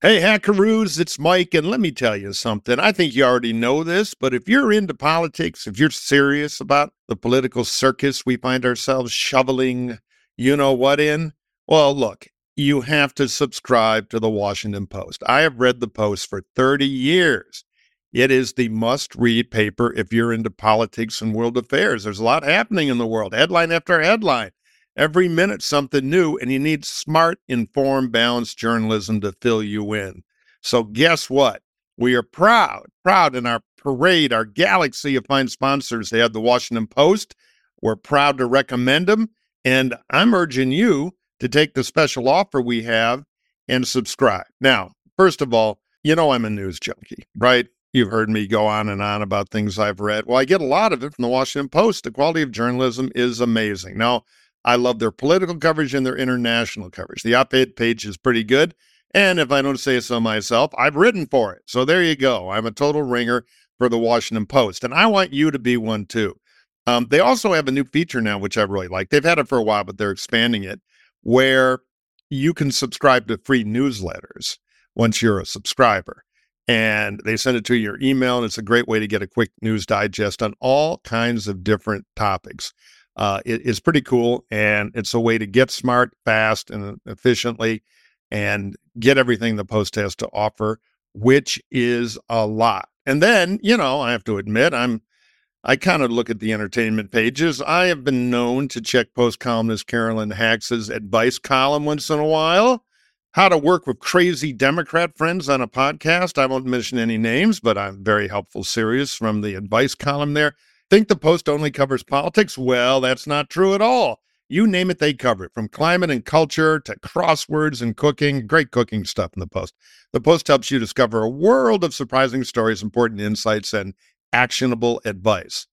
Hey, Hackeroos, it's Mike, and let me tell you something. I think you already know this, but if you're into politics, if you're serious about the political circus we find ourselves shoveling, you know what in, well, look, you have to subscribe to the Washington Post. I have read the Post for 30 years. It is the must read paper if you're into politics and world affairs. There's a lot happening in the world, headline after headline every minute something new, and you need smart, informed, balanced journalism to fill you in. So, guess what? We are proud, proud in our parade, our galaxy of fine sponsors. They have the Washington Post. We're proud to recommend them. And I'm urging you to take the special offer we have and subscribe. Now, first of all, you know I'm a news junkie, right? You've heard me go on and on about things I've read. Well, I get a lot of it from the Washington Post. The quality of journalism is amazing. Now, I love their political coverage and their international coverage. The op ed page is pretty good. And if I don't say so myself, I've written for it. So there you go. I'm a total ringer for the Washington Post. And I want you to be one too. Um, they also have a new feature now, which I really like. They've had it for a while, but they're expanding it, where you can subscribe to free newsletters once you're a subscriber. And they send it to your email, and it's a great way to get a quick news digest on all kinds of different topics uh, it, it's pretty cool. And it's a way to get smart, fast, and efficiently and get everything the Post has to offer, which is a lot. And then, you know, I have to admit, I'm I kind of look at the entertainment pages. I have been known to check Post columnist Carolyn Hax's advice column once in a while. How to work with crazy Democrat friends on a podcast. I won't mention any names, but I'm very helpful series from the advice column there. Think the Post only covers politics? Well, that's not true at all. You name it, they cover it from climate and culture to crosswords and cooking. Great cooking stuff in the Post. The Post helps you discover a world of surprising stories, important insights, and actionable advice.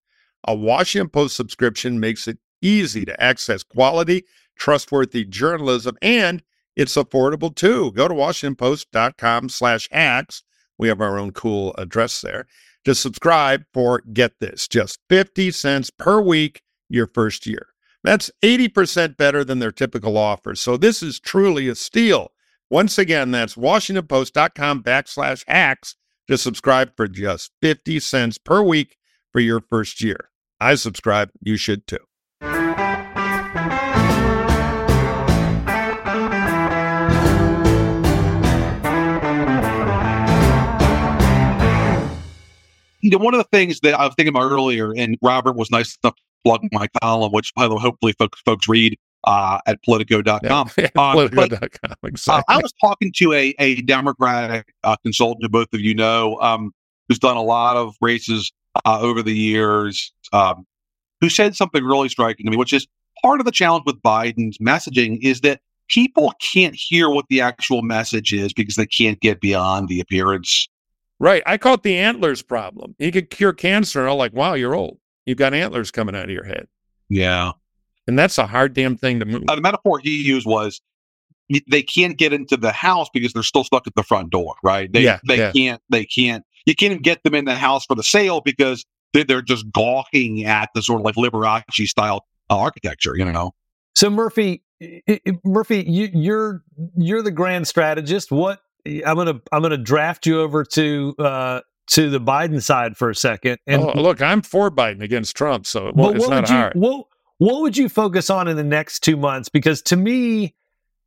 A Washington Post subscription makes it easy to access quality, trustworthy journalism, and it's affordable too. Go to WashingtonPost.com slash hacks. We have our own cool address there to subscribe for get this just 50 cents per week your first year. That's 80% better than their typical offers. So this is truly a steal. Once again, that's WashingtonPost.com backslash hacks to subscribe for just 50 cents per week for your first year. I subscribe. You should too. You know, one of the things that I was thinking about earlier, and Robert was nice enough to plug my column, which by the way, hopefully folks folks read uh, at Politico.com. Yeah, Uh, but, Politico.com, uh, exactly. I was talking to a, a Democratic uh, consultant who both of you know, um, who's done a lot of races uh, over the years, um, who said something really striking to me, which is part of the challenge with Biden's messaging is that people can't hear what the actual message is because they can't get beyond the appearance Right. I call it the antlers problem. He could cure cancer, and I'm like, wow, you're old. You've got antlers coming out of your head. Yeah. And that's a hard damn thing to move. Uh, the metaphor he used was they can't get into the house because they're still stuck at the front door, right? They Yeah, they yeah. can't they can't you can't even get them in the house for the sale because they- they're just gawking at the sort of like Liberace style uh, architecture, you know. So Murphy, i- i- Murphy, you, you're you're the grand strategist. What I'm gonna I'm gonna draft you over to uh, to the Biden side for a second. And oh, look, I'm for Biden against Trump, so it it's what not would you hard. what what would you focus on in the next two months? Because to me,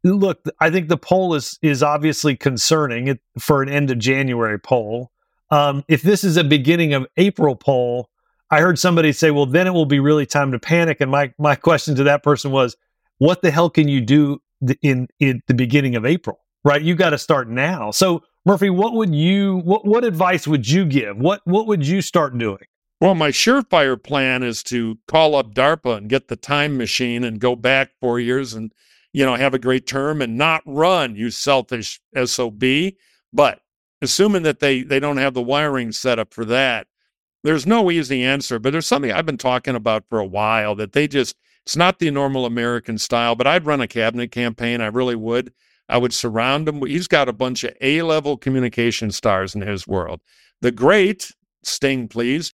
look, I think the poll is is obviously concerning for an end of January poll. Um, if this is a beginning of April poll, I heard somebody say, "Well, then it will be really time to panic." And my my question to that person was, "What the hell can you do in in the beginning of April? Right? You got to start now." So, Murphy, what would you what what advice would you give? What what would you start doing? Well, my surefire plan is to call up DARPA and get the time machine and go back four years and, you know, have a great term and not run, you selfish SOB. But assuming that they they don't have the wiring set up for that, there's no easy answer. But there's something I've been talking about for a while that they just It's not the normal American style, but I'd run a cabinet campaign. I really would. I would surround him. He's got a bunch of A level communication stars in his world. The great Sting, please.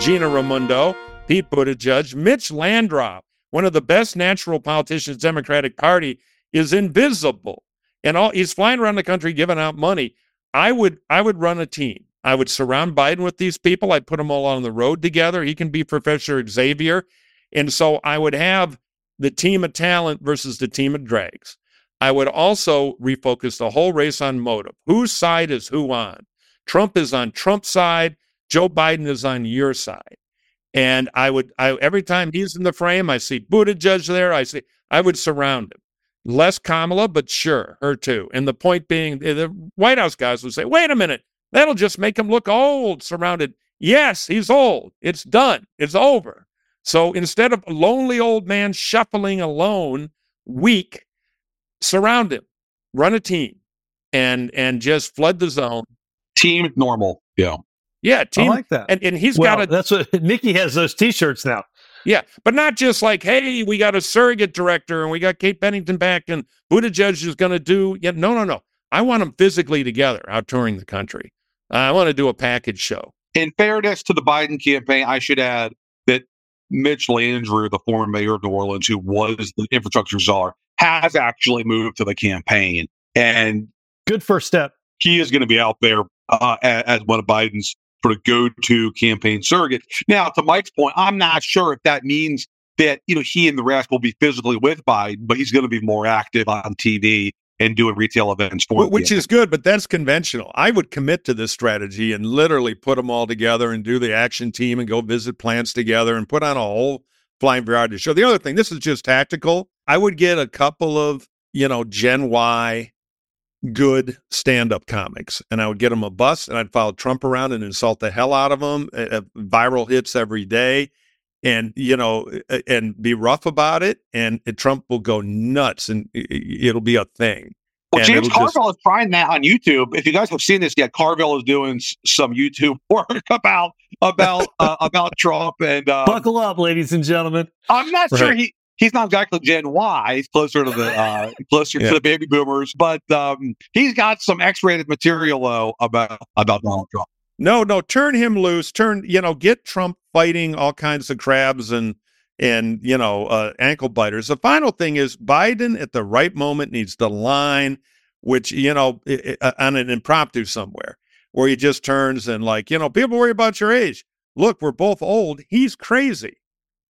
Gina Raimondo, Pete Buttigieg, Mitch Landrieu, one of the best natural politicians, Democratic Party, is invisible. And all he's flying around the country giving out money. I would I would run a team. I would surround Biden with these people. I'd put them all on the road together. He can be Professor Xavier. And so I would have the team of talent versus the team of drags. I would also refocus the whole race on motive. Whose side is who on? Trump is on Trump's side. Joe Biden is on your side. And I would, I, every time he's in the frame, I see Buttigieg there. I see, I would surround him. Less Kamala, but sure, her too. And the point being, the White House guys would say, wait a minute, that'll just make him look old, surrounded. Yes, he's old. It's done. It's over. So instead of a lonely old man shuffling alone, weak, surround him, run a team, and and just flood the zone. Team normal. Yeah. Yeah, team. I like that. And, and he's well, got a. That's what Nikki has those T-shirts now. Yeah, but not just like, hey, we got a surrogate director and we got Kate Bedingfield back and Buttigieg is going to do. Yeah, no, no, no. I want them physically together out touring the country. I want to do a package show. In fairness to the Biden campaign, I should add that Mitch Landrieu, the former mayor of New Orleans, who was the infrastructure czar, has actually moved to the campaign, and good first step. He is going to be out there uh, as, as one of Biden's sort of go-to campaign surrogates. Now, to Mike's point, I'm not sure if that means that you know he and the rest will be physically with Biden, but he's going to be more active on TV and doing retail events for which is good but that's conventional. I would commit to this strategy and literally put them all together and do the action team and go visit plants together and put on a whole flying variety show. The other thing this is just tactical. I would get a couple of you know gen y good stand-up comics and i would get them a bus and i'd follow trump around and insult the hell out of them uh, viral hits every day and you know and be rough about it and trump will go nuts and it'll be a thing well, James Carville just... is trying that on YouTube. If you guys have seen this yet, Carville is doing some YouTube work about about uh, about Trump and uh, buckle up, ladies and gentlemen. I'm not right. sure he he's not exactly Gen Y. He's closer to the uh, closer yeah. to the baby boomers, but um, he's got some X-rated material though about about Donald Trump. No, no, turn him loose. Turn you know, get Trump fighting all kinds of crabs and and you know uh, ankle biters. The final thing is Biden at the right moment needs the line, which you know uh, on an impromptu somewhere where he just turns and like you know people worry about your age. Look, we're both old. He's crazy.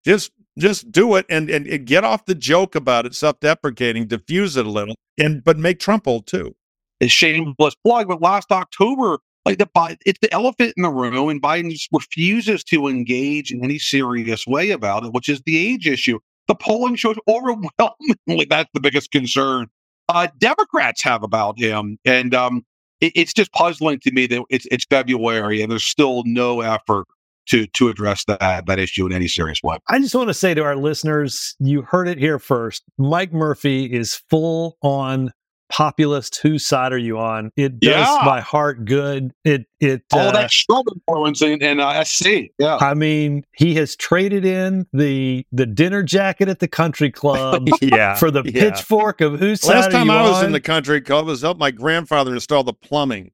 Just just do it and, and, and get off the joke about it, self-deprecating, diffuse it a little, and but make Trump old too. A shameless plug, but last October, like the it's the elephant in the room, and Biden just refuses to engage in any serious way about it, which is the age issue. The polling shows overwhelmingly that's the biggest concern uh, Democrats have about him, and um, it, it's just puzzling to me that it's it's February and there's still no effort to to address that that issue in any serious way. I just want to say to our listeners, you heard it here first. Mike Murphy is full on populist. Whose side are you on? It does yeah. my heart good. It it all uh, that Trump influence in, in uh, SC. Yeah, I mean, he has traded in the the dinner jacket at the country club. yeah, for the yeah. pitchfork of whose side. Last time I was on? in the country club was help my grandfather install the plumbing.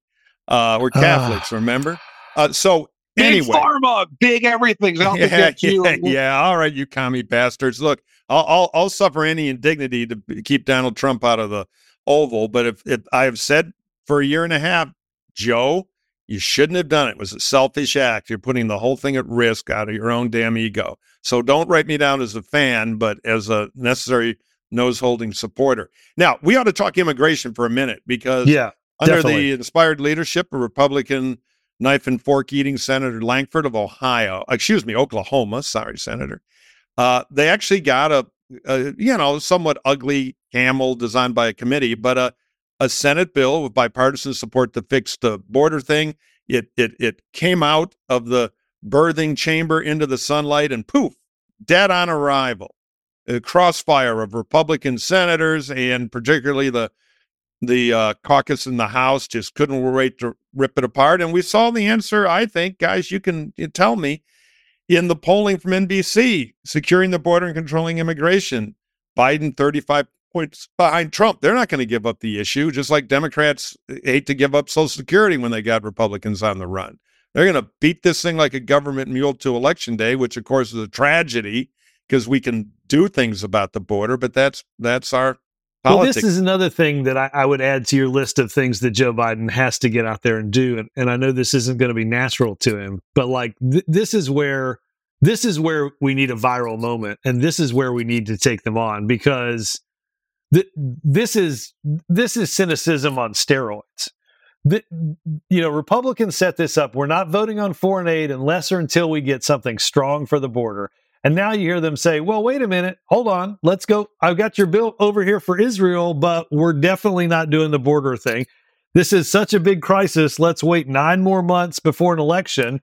Uh, we're Catholics, remember? Uh, so Big anyway, pharma, big everything's out yeah, to you. Yeah, yeah, all right, you commie bastards. Look, I'll, I'll, I'll suffer any indignity to keep Donald Trump out of the Oval. But if, if I have said for a year and a half, Joe, you shouldn't have done it. It was a selfish act. You're putting the whole thing at risk out of your own damn ego. So don't write me down as a fan, but as a necessary nose holding supporter. Now, we ought to talk immigration for a minute because yeah, under definitely. the inspired leadership of Republican knife and fork eating Senator Lankford of Ohio, excuse me, Oklahoma, sorry, Senator, uh, they actually got a, a, you know, somewhat ugly camel designed by a committee, but a, a Senate bill with bipartisan support to fix the border thing. It, it, it came out of the birthing chamber into the sunlight and poof, dead on arrival. A crossfire of Republican senators and particularly the the uh, caucus in the House just couldn't wait to rip it apart. And we saw the answer. I think, guys, you can tell me. In the polling from NBC, securing the border and controlling immigration, Biden 35 points behind Trump. They're not going to give up the issue, just like Democrats eh, hate to give up Social Security when they got Republicans on the run. They're going to beat this thing like a government mule to election day, which of course is a tragedy because we can do things about the border, but that's that's our Politics. Well, this is another thing that I, I, would add to your list of things that Joe Biden has to get out there and do. And, and I know this isn't going to be natural to him, but like th- this is where this is where we need a viral moment, and this is where we need to take them on because th- this is this is cynicism on steroids. The, you know, Republicans set this up. We're not voting on foreign aid unless or until we get something strong for the border. And now you hear them say, well, wait a minute, hold on, let's go. I've got your bill over here for Israel, but we're definitely not doing the border thing. This is such a big crisis. Let's wait nine more months before an election.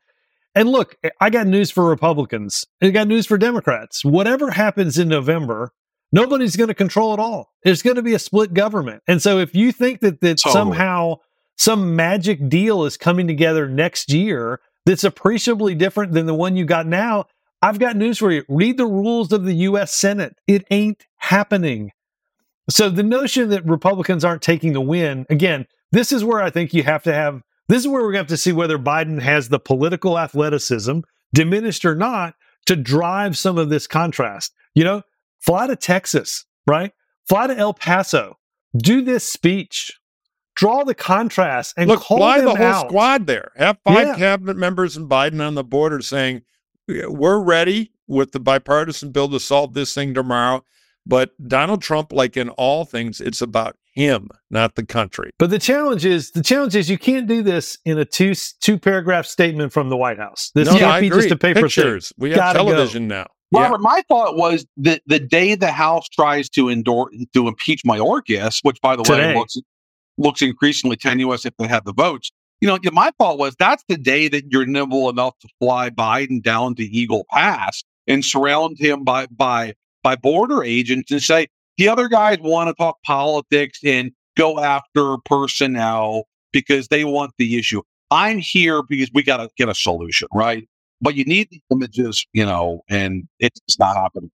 And look, eh, I got news for Republicans. I got news for Democrats. Whatever happens in November, nobody's going to control it all. It's going to be a split government. And so if you think that, that totally. somehow some magic deal is coming together next year that's appreciably different than the one you got now, I've got news for you. Read the rules of the U.S. Senate. It ain't happening. So the notion that Republicans aren't taking the win, again, this is where I think you have to have, this is where we're going to have to see whether Biden has the political athleticism, diminished or not, to drive some of this contrast. You know, fly to Texas, right? Fly to El Paso, do this speech, draw the contrast, and look, call fly the whole out. squad there. Have five Yeah. cabinet members and Biden on the border saying, we're ready with the bipartisan bill to solve this thing tomorrow. But Donald Trump, like in all things, it's about him, not the country. But the challenge is the challenge is you can't do this in a two two paragraph statement from the White House. This No, can't I be agree. just a paper Pictures. thing. We have Gotta go. television now. Robert, my thought was that the day the House tries to endorse to impeach Mayorkas, which by the Today. way looks looks increasingly tenuous if they have the votes. You know, my thought was that's the day that you're nimble enough to fly Biden down to Eagle Pass and surround him by by by border agents and say the other guys want to talk politics and go after personnel because they want the issue. I'm here because we got to get a solution, right? But you need the images, you know, and it's not happening.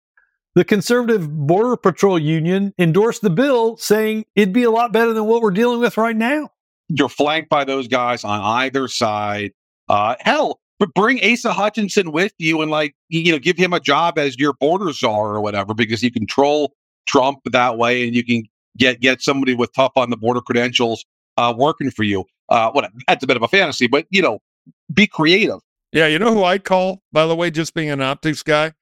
The conservative Border Patrol Union endorsed the bill, saying it'd be a lot better than what we're dealing with right now. You're flanked by those guys on either side. Uh, hell, but bring Asa Hutchinson with you and like you know give him a job as your border czar or whatever because you control Trump that way and you can get get somebody with tough on the border credentials uh, working for you. Uh, what that's a bit of a fantasy, but you know, be creative. Yeah, you know who I'd call, by the way, just being an optics guy?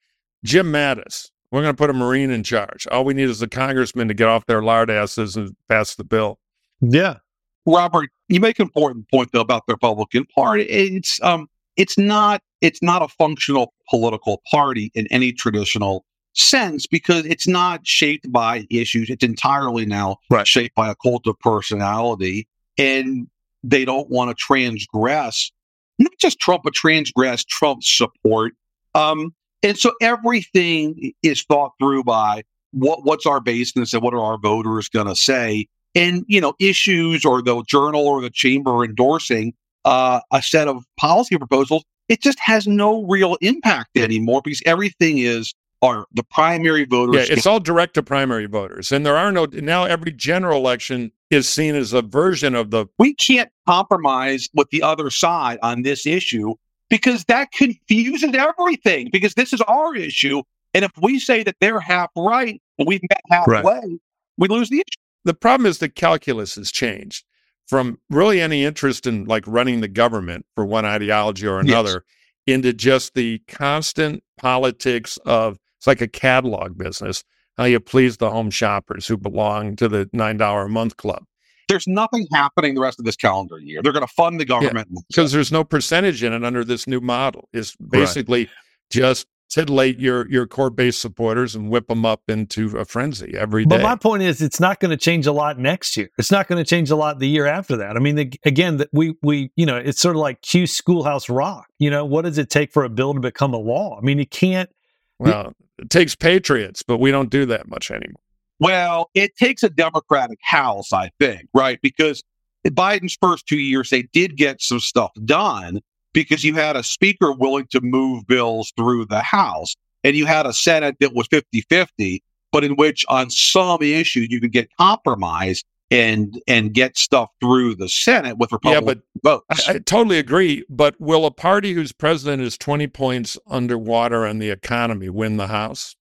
Jim Mattis. We're going to put a Marine in charge. All we need is a congressman to get off their lard asses and pass the bill. Yeah. Robert, you make an important point though about the Republican Party. It's um, it's not it's not a functional political party in any traditional sense because it's not shaped by issues. It's entirely now Right. shaped by a cult of personality, and they don't want to transgress not just Trump, but transgress Trump's support. Um, and so everything is thought through by what what's our basis and what are our voters going to say and you know issues or the journal or the chamber endorsing uh, a set of policy proposals it just has no real impact anymore because everything is are the primary voters Yeah, it's all direct to primary voters. And there are no, now every general election is seen as a version of the, we can't compromise with the other side on this issue because that confuses everything because this is our issue and if we say that they're half right and we've met halfway we lose the issue the problem is the calculus has changed from really any interest in like running the government for one ideology or Yes. another into just the constant politics of it's like a catalog business how you please the home shoppers who belong to the nine dollar a month club. There's nothing happening the rest of this calendar year. They're going to fund the government because there's no percentage in it under this new model. It's basically just titillate your your core base supporters and whip them up into a frenzy every day But my point is, it's not going to change a lot next year. It's not going to change a lot the year after that. I mean, the, again, that we we you know, it's sort of like Q Schoolhouse Rock. You know, what does it take for a bill to become a law? I mean, you can't. well it takes patriots but we don't do that much anymore Well, it takes a Democratic House, I think, right? Because Biden's first two years, they did get some stuff done because you had a speaker willing to move bills through the House and you had a Senate that was 50 50, but in which on some issues you could get compromise and and get stuff through the Senate with Republican yeah, but votes. I, I totally agree. But will a party whose president is 20 points underwater on the economy win the House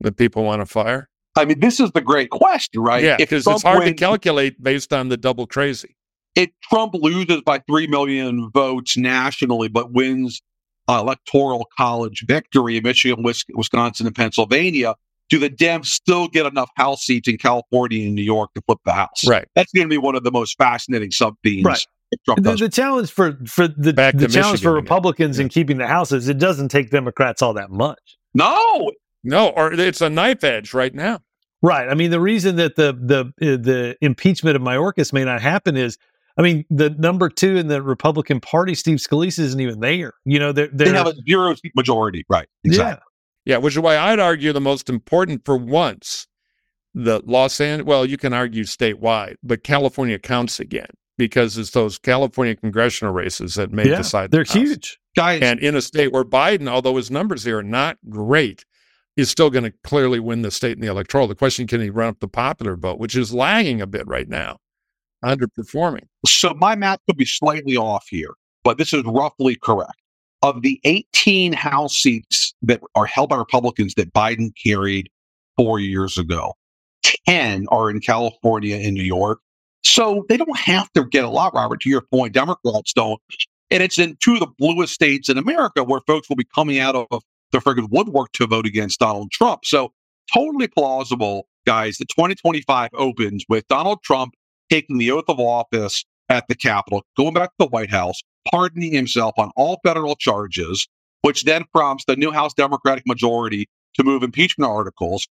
that people want to fire? I mean, this is the great question, right? Yeah, because it's hard to calculate based on the double crazy. If Trump loses by 3 million votes nationally, but wins uh, electoral college victory in Michigan, Wisconsin, and Pennsylvania, do the Dems still get enough House seats in California and New York to flip the House? Right. That's going to be one of the most fascinating sub themes. Right. Trump The, does. the challenge for for the, Back the challenge for Michigan again. Republicans in keeping the House is it doesn't take Democrats all that much. no, No, or it's a knife edge right now. Right. I mean, the reason that the the uh, the impeachment of Mayorkas may not happen is, I mean, the number two in the Republican Party, Steve Scalise, isn't even there. You know, they're, they're they have a zero seat majority. Right. Exactly. Yeah, which is why I'd argue the most important for once, the Los Angeles, well, you can argue statewide, but California counts again because it's those California congressional races that may yeah, decide. they're House. huge. Guys, And in a state where Biden, although his numbers here are not great, is still going to clearly win the state in the electoral. The question can he run up the popular vote, which is lagging a bit right now, underperforming. So my math could be slightly off here, but this is roughly correct. Of the 18 House seats that are held by Republicans that Biden carried four years ago, 10 are in California and New York. So they don't have to get a lot, Robert, to your point. Democrats don't. And it's in two of the bluest states in America where folks will be coming out of the friggin' woodwork to vote against Donald Trump. So totally plausible, guys, that 2025 opens with Donald Trump taking the oath of office at the Capitol, going back to the White House, pardoning himself on all federal charges, which then prompts the new House Democratic majority to move impeachment articles,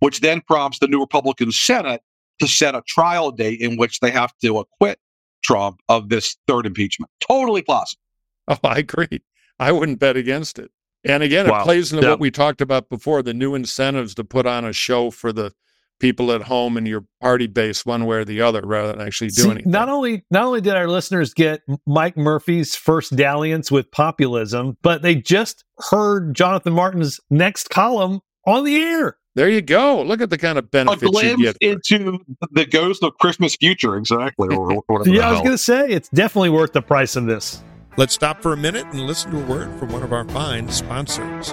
which then prompts the new Republican Senate to set a trial date in which they have to acquit Trump of this third impeachment. Totally plausible. Oh, I agree. I wouldn't bet against it. And again, Wow. it plays into Yeah. what we talked about before the new incentives to put on a show for the people at home and your party base one way or the other rather than actually doing See, anything. not only not only did our listeners get Mike Murphy's first dalliance with populism, but they just heard Jonathan Martin's next column on the air. there you go. Look at the kind of A benefits you get. into the ghost of Christmas future, exactly. Or, or Yeah, I was going to say it's definitely worth the price of this. Let's stop for a minute and listen to a word from one of our fine sponsors.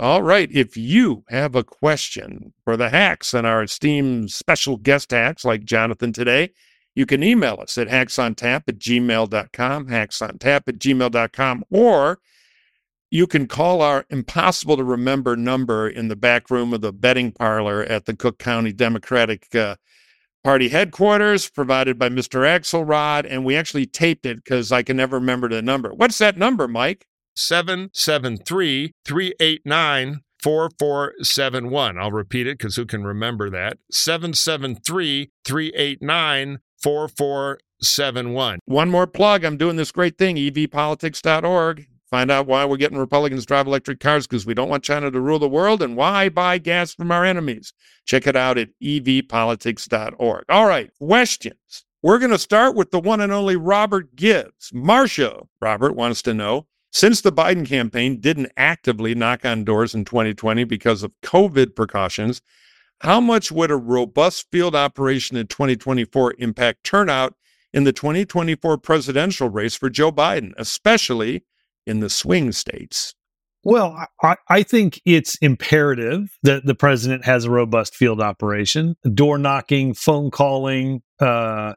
All right. If you have a question for the hacks and our esteemed special guest hacks like Jonathan today, you can email us at hacksontap at gmail.com, hacksontap at gmail.com, or you can call our impossible to remember number in the back room of the betting parlor at the Cook County Democratic uh, Party headquarters, provided by Mr. Axelrod. And we actually taped it because I can never remember the number. What's that number, Mike? 773 389 4471. I'll repeat it because who can remember that? 773 389 4471. One more plug. I'm doing this great thing, evpolitics.org. Find out why we're getting Republicans to drive electric cars because we don't want China to rule the world and why buy gas from our enemies. Check it out at evpolitics.org. All right, questions. We're going to start with the one and only Robert Gibbs. Marcia, Robert wants to know since the Biden campaign didn't actively knock on doors in 2020 because of COVID precautions, how much would a robust field operation in 2024 impact turnout in the 2024 presidential race for Joe Biden, especially in the swing states? Well, I, I think it's imperative that the president has a robust field operation, door knocking, phone calling, uh,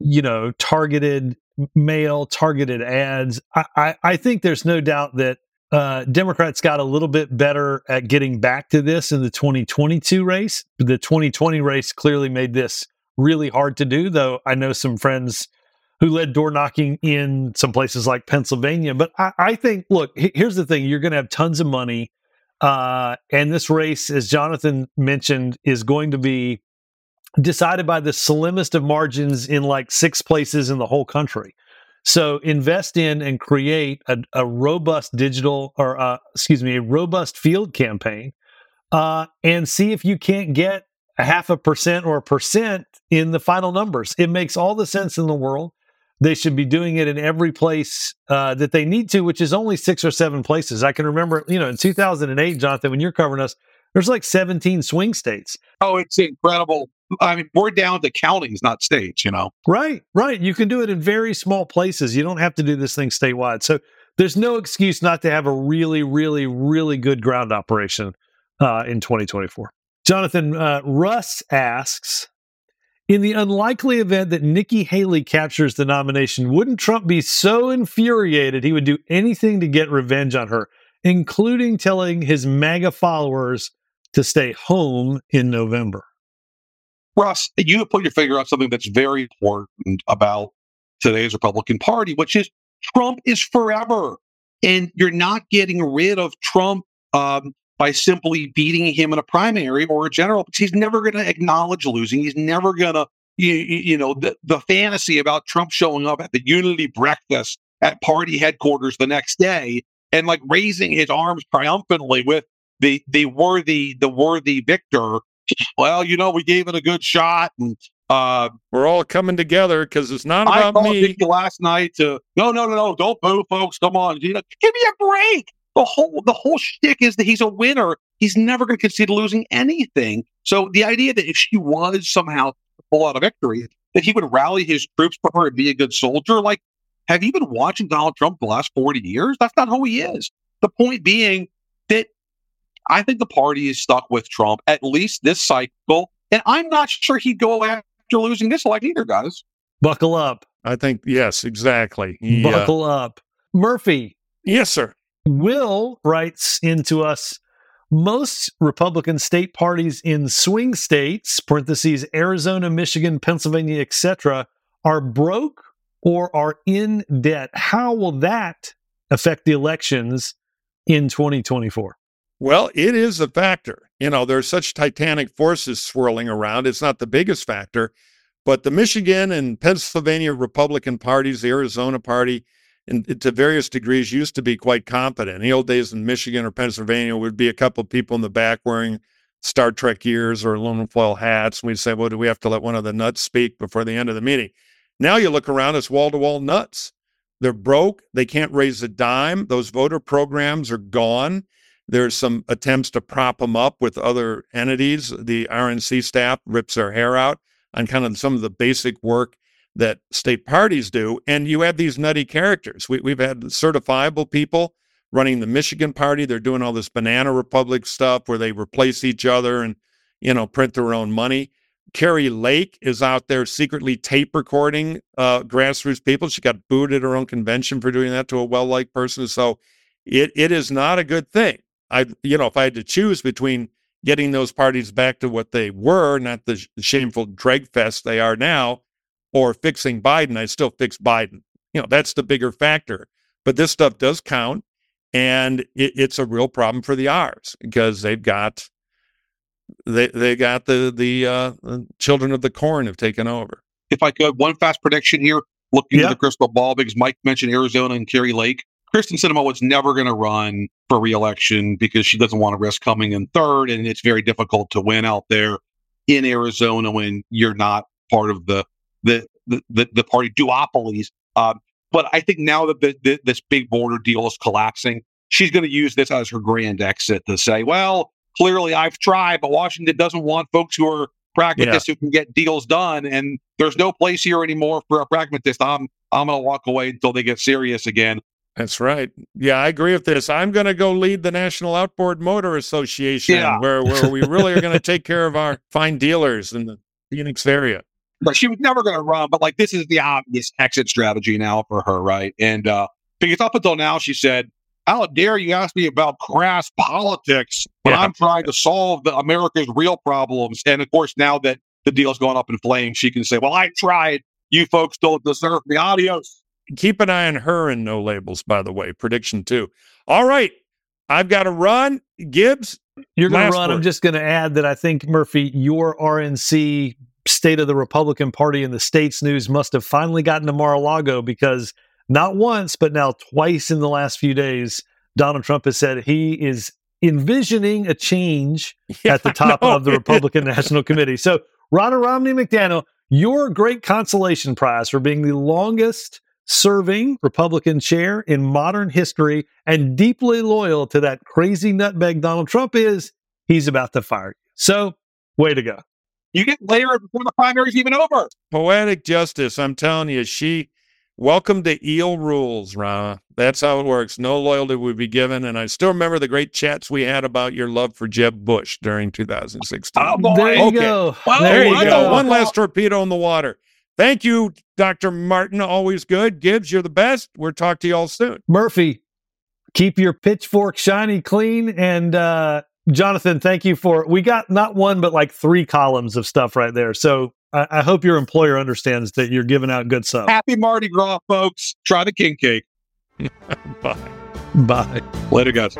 you know, targeted mail, targeted ads. I, I, I think there's no doubt that uh, Democrats got a little bit better at getting back to this in the 2022 race. The 2020 race clearly made this really hard to do, though I know some friends who led door knocking in some places like Pennsylvania. But I, I think, look, here's the thing you're going to have tons of money. Uh, and this race, as Jonathan mentioned, is going to be decided by the slimmest of margins in like six places in the whole country. So invest in and create a, a robust digital or uh, excuse me, a robust field campaign, uh, and see if you can't get a half a percent or a percent in the final numbers. It makes all the sense in the world. They should be doing it in every place uh, that they need to, which is only six or seven places. I can remember, you know, in 2008, Jonathan, when you're covering us, there's like 17 swing states. Oh, it's incredible. I mean, we're down to counties, not states, you know? Right, right. You can do it in very small places. You don't have to do this thing statewide. So there's no excuse not to have a really, really, really good ground operation uh, in 2024. Jonathan uh, Russ asks In the unlikely event that Nikki Haley captures the nomination, wouldn't Trump be so infuriated he would do anything to get revenge on her, including telling his MAGA followers to stay home in November? Russ, you put your finger on something that's very important about today's Republican Party, which is Trump is forever. And you're not getting rid of Trump um, by simply beating him in a primary or a general, he's never going to acknowledge losing. He's never going to, you, you know, the, the fantasy about Trump showing up at the unity breakfast at party headquarters the next day and like raising his arms triumphantly with the the worthy the worthy victor well, you know, we gave it a good shot, and uh, we're all coming together because it's not about I me. last night to no, no, no, no, don't boo, folks. Come on, you know, give me a break. The whole the whole shtick is that he's a winner. He's never going to concede losing anything. So the idea that if she was somehow to pull out a victory, that he would rally his troops for her and be a good soldier, like have you been watching Donald Trump the last 40 years? That's not who he is. The point being I think the party is stuck with Trump at least this cycle, and I'm not sure he'd go after losing this like either, guys. Buckle up. I think yes, exactly. He, Buckle uh, up, Murphy. Yes, sir. Will writes into us. Most Republican state parties in swing states (parentheses Arizona, Michigan, Pennsylvania, etc.) are broke or are in debt. How will that affect the elections in 2024? Well, it is a factor. You know, there's such titanic forces swirling around. It's not the biggest factor, but the Michigan and Pennsylvania Republican parties, the Arizona party, and to various degrees used to be quite confident. In the old days in Michigan or Pennsylvania would be a couple of people in the back wearing Star Trek ears or aluminum foil hats. And we'd say, well, do we have to let one of the nuts speak before the end of the meeting? Now you look around, it's wall to wall nuts. They're broke. They can't raise a dime. Those voter programs are gone. There's some attempts to prop them up with other entities. The RNC staff rips their hair out on kind of some of the basic work that state parties do. And you have these nutty characters. We, we've had certifiable people running the Michigan party. They're doing all this banana republic stuff where they replace each other and, you know, print their own money. Kari Lake is out there secretly tape recording uh, grassroots people. She got booed at her own convention for doing that to a well-liked person. So it it is not a good thing. I, you know, if I had to choose between getting those parties back to what they were, not the shameful drag fest they are now, or fixing Biden, I'd still fix Biden. You know, that's the bigger factor. But this stuff does count, and it, it's a real problem for the R's because they've got they they got the the uh, children of the corn have taken over. If I could, one fast prediction here, looking yeah. at the crystal ball, because Mike mentioned Arizona and Kari Lake. Kyrsten Sinema was never going to run for reelection because she doesn't want to risk coming in third, and it's very difficult to win out there in Arizona when you're not part of the the the, the, the party duopolies. Um, but I think now that the, the, this big border deal is collapsing, she's going to use this as her grand exit to say, "Well, clearly I've tried, but Washington doesn't want folks who are pragmatists yeah. who can get deals done, and there's no place here anymore for a pragmatist. I'm I'm going to walk away until they get serious again." That's right. Yeah, I agree with this. I'm going to go lead the National Outboard Motor Association, yeah. where where we really are going to take care of our fine dealers in the Phoenix area. but she was never going to run. But like, this is the obvious exit strategy now for her, right? And uh, because up until now, she said, "How dare you ask me about crass politics when Yeah. I'm trying to solve the America's real problems?" And of course, now that the deal's gone up in flames, she can say, "Well, I tried. You folks don't deserve the adios." Keep an eye on her and no labels, by the way. Prediction two. All right. I've got to run. Gibbs, You're going to run. I'm just going to add that I think, Murphy, your RNC state of the Republican Party in the states news must have finally gotten to Mar a Lago because not once, but now twice in the last few days, Donald Trump has said he is envisioning a change Yeah, at the top of the Republican National Committee. So, Ronna Romney McDaniel, your great consolation prize for being the longest serving Republican chair in modern history and deeply loyal to that crazy nutbag Donald Trump is, he's about to fire you. So, way to go. You get layered before the primary's even over. Poetic justice. I'm telling you, she welcome to eel rules, Ronna. That's how it works. No loyalty would be given. And I still remember the great chats we had about your love for Jeb Bush during 2016. Oh, boy. There you Okay. go. Well, there you I go. One last torpedo in the water. Thank you, Dr. Martin. Always good. Gibbs, you're the best. We'll talk to you all soon. Murphy, keep your pitchfork shiny clean. And uh, Jonathan, thank you for. We got not one, but like three columns of stuff right there. So I, I hope your employer understands that you're giving out good stuff. Happy Mardi Gras, folks. Try the king cake. Bye. Bye. Later, guys.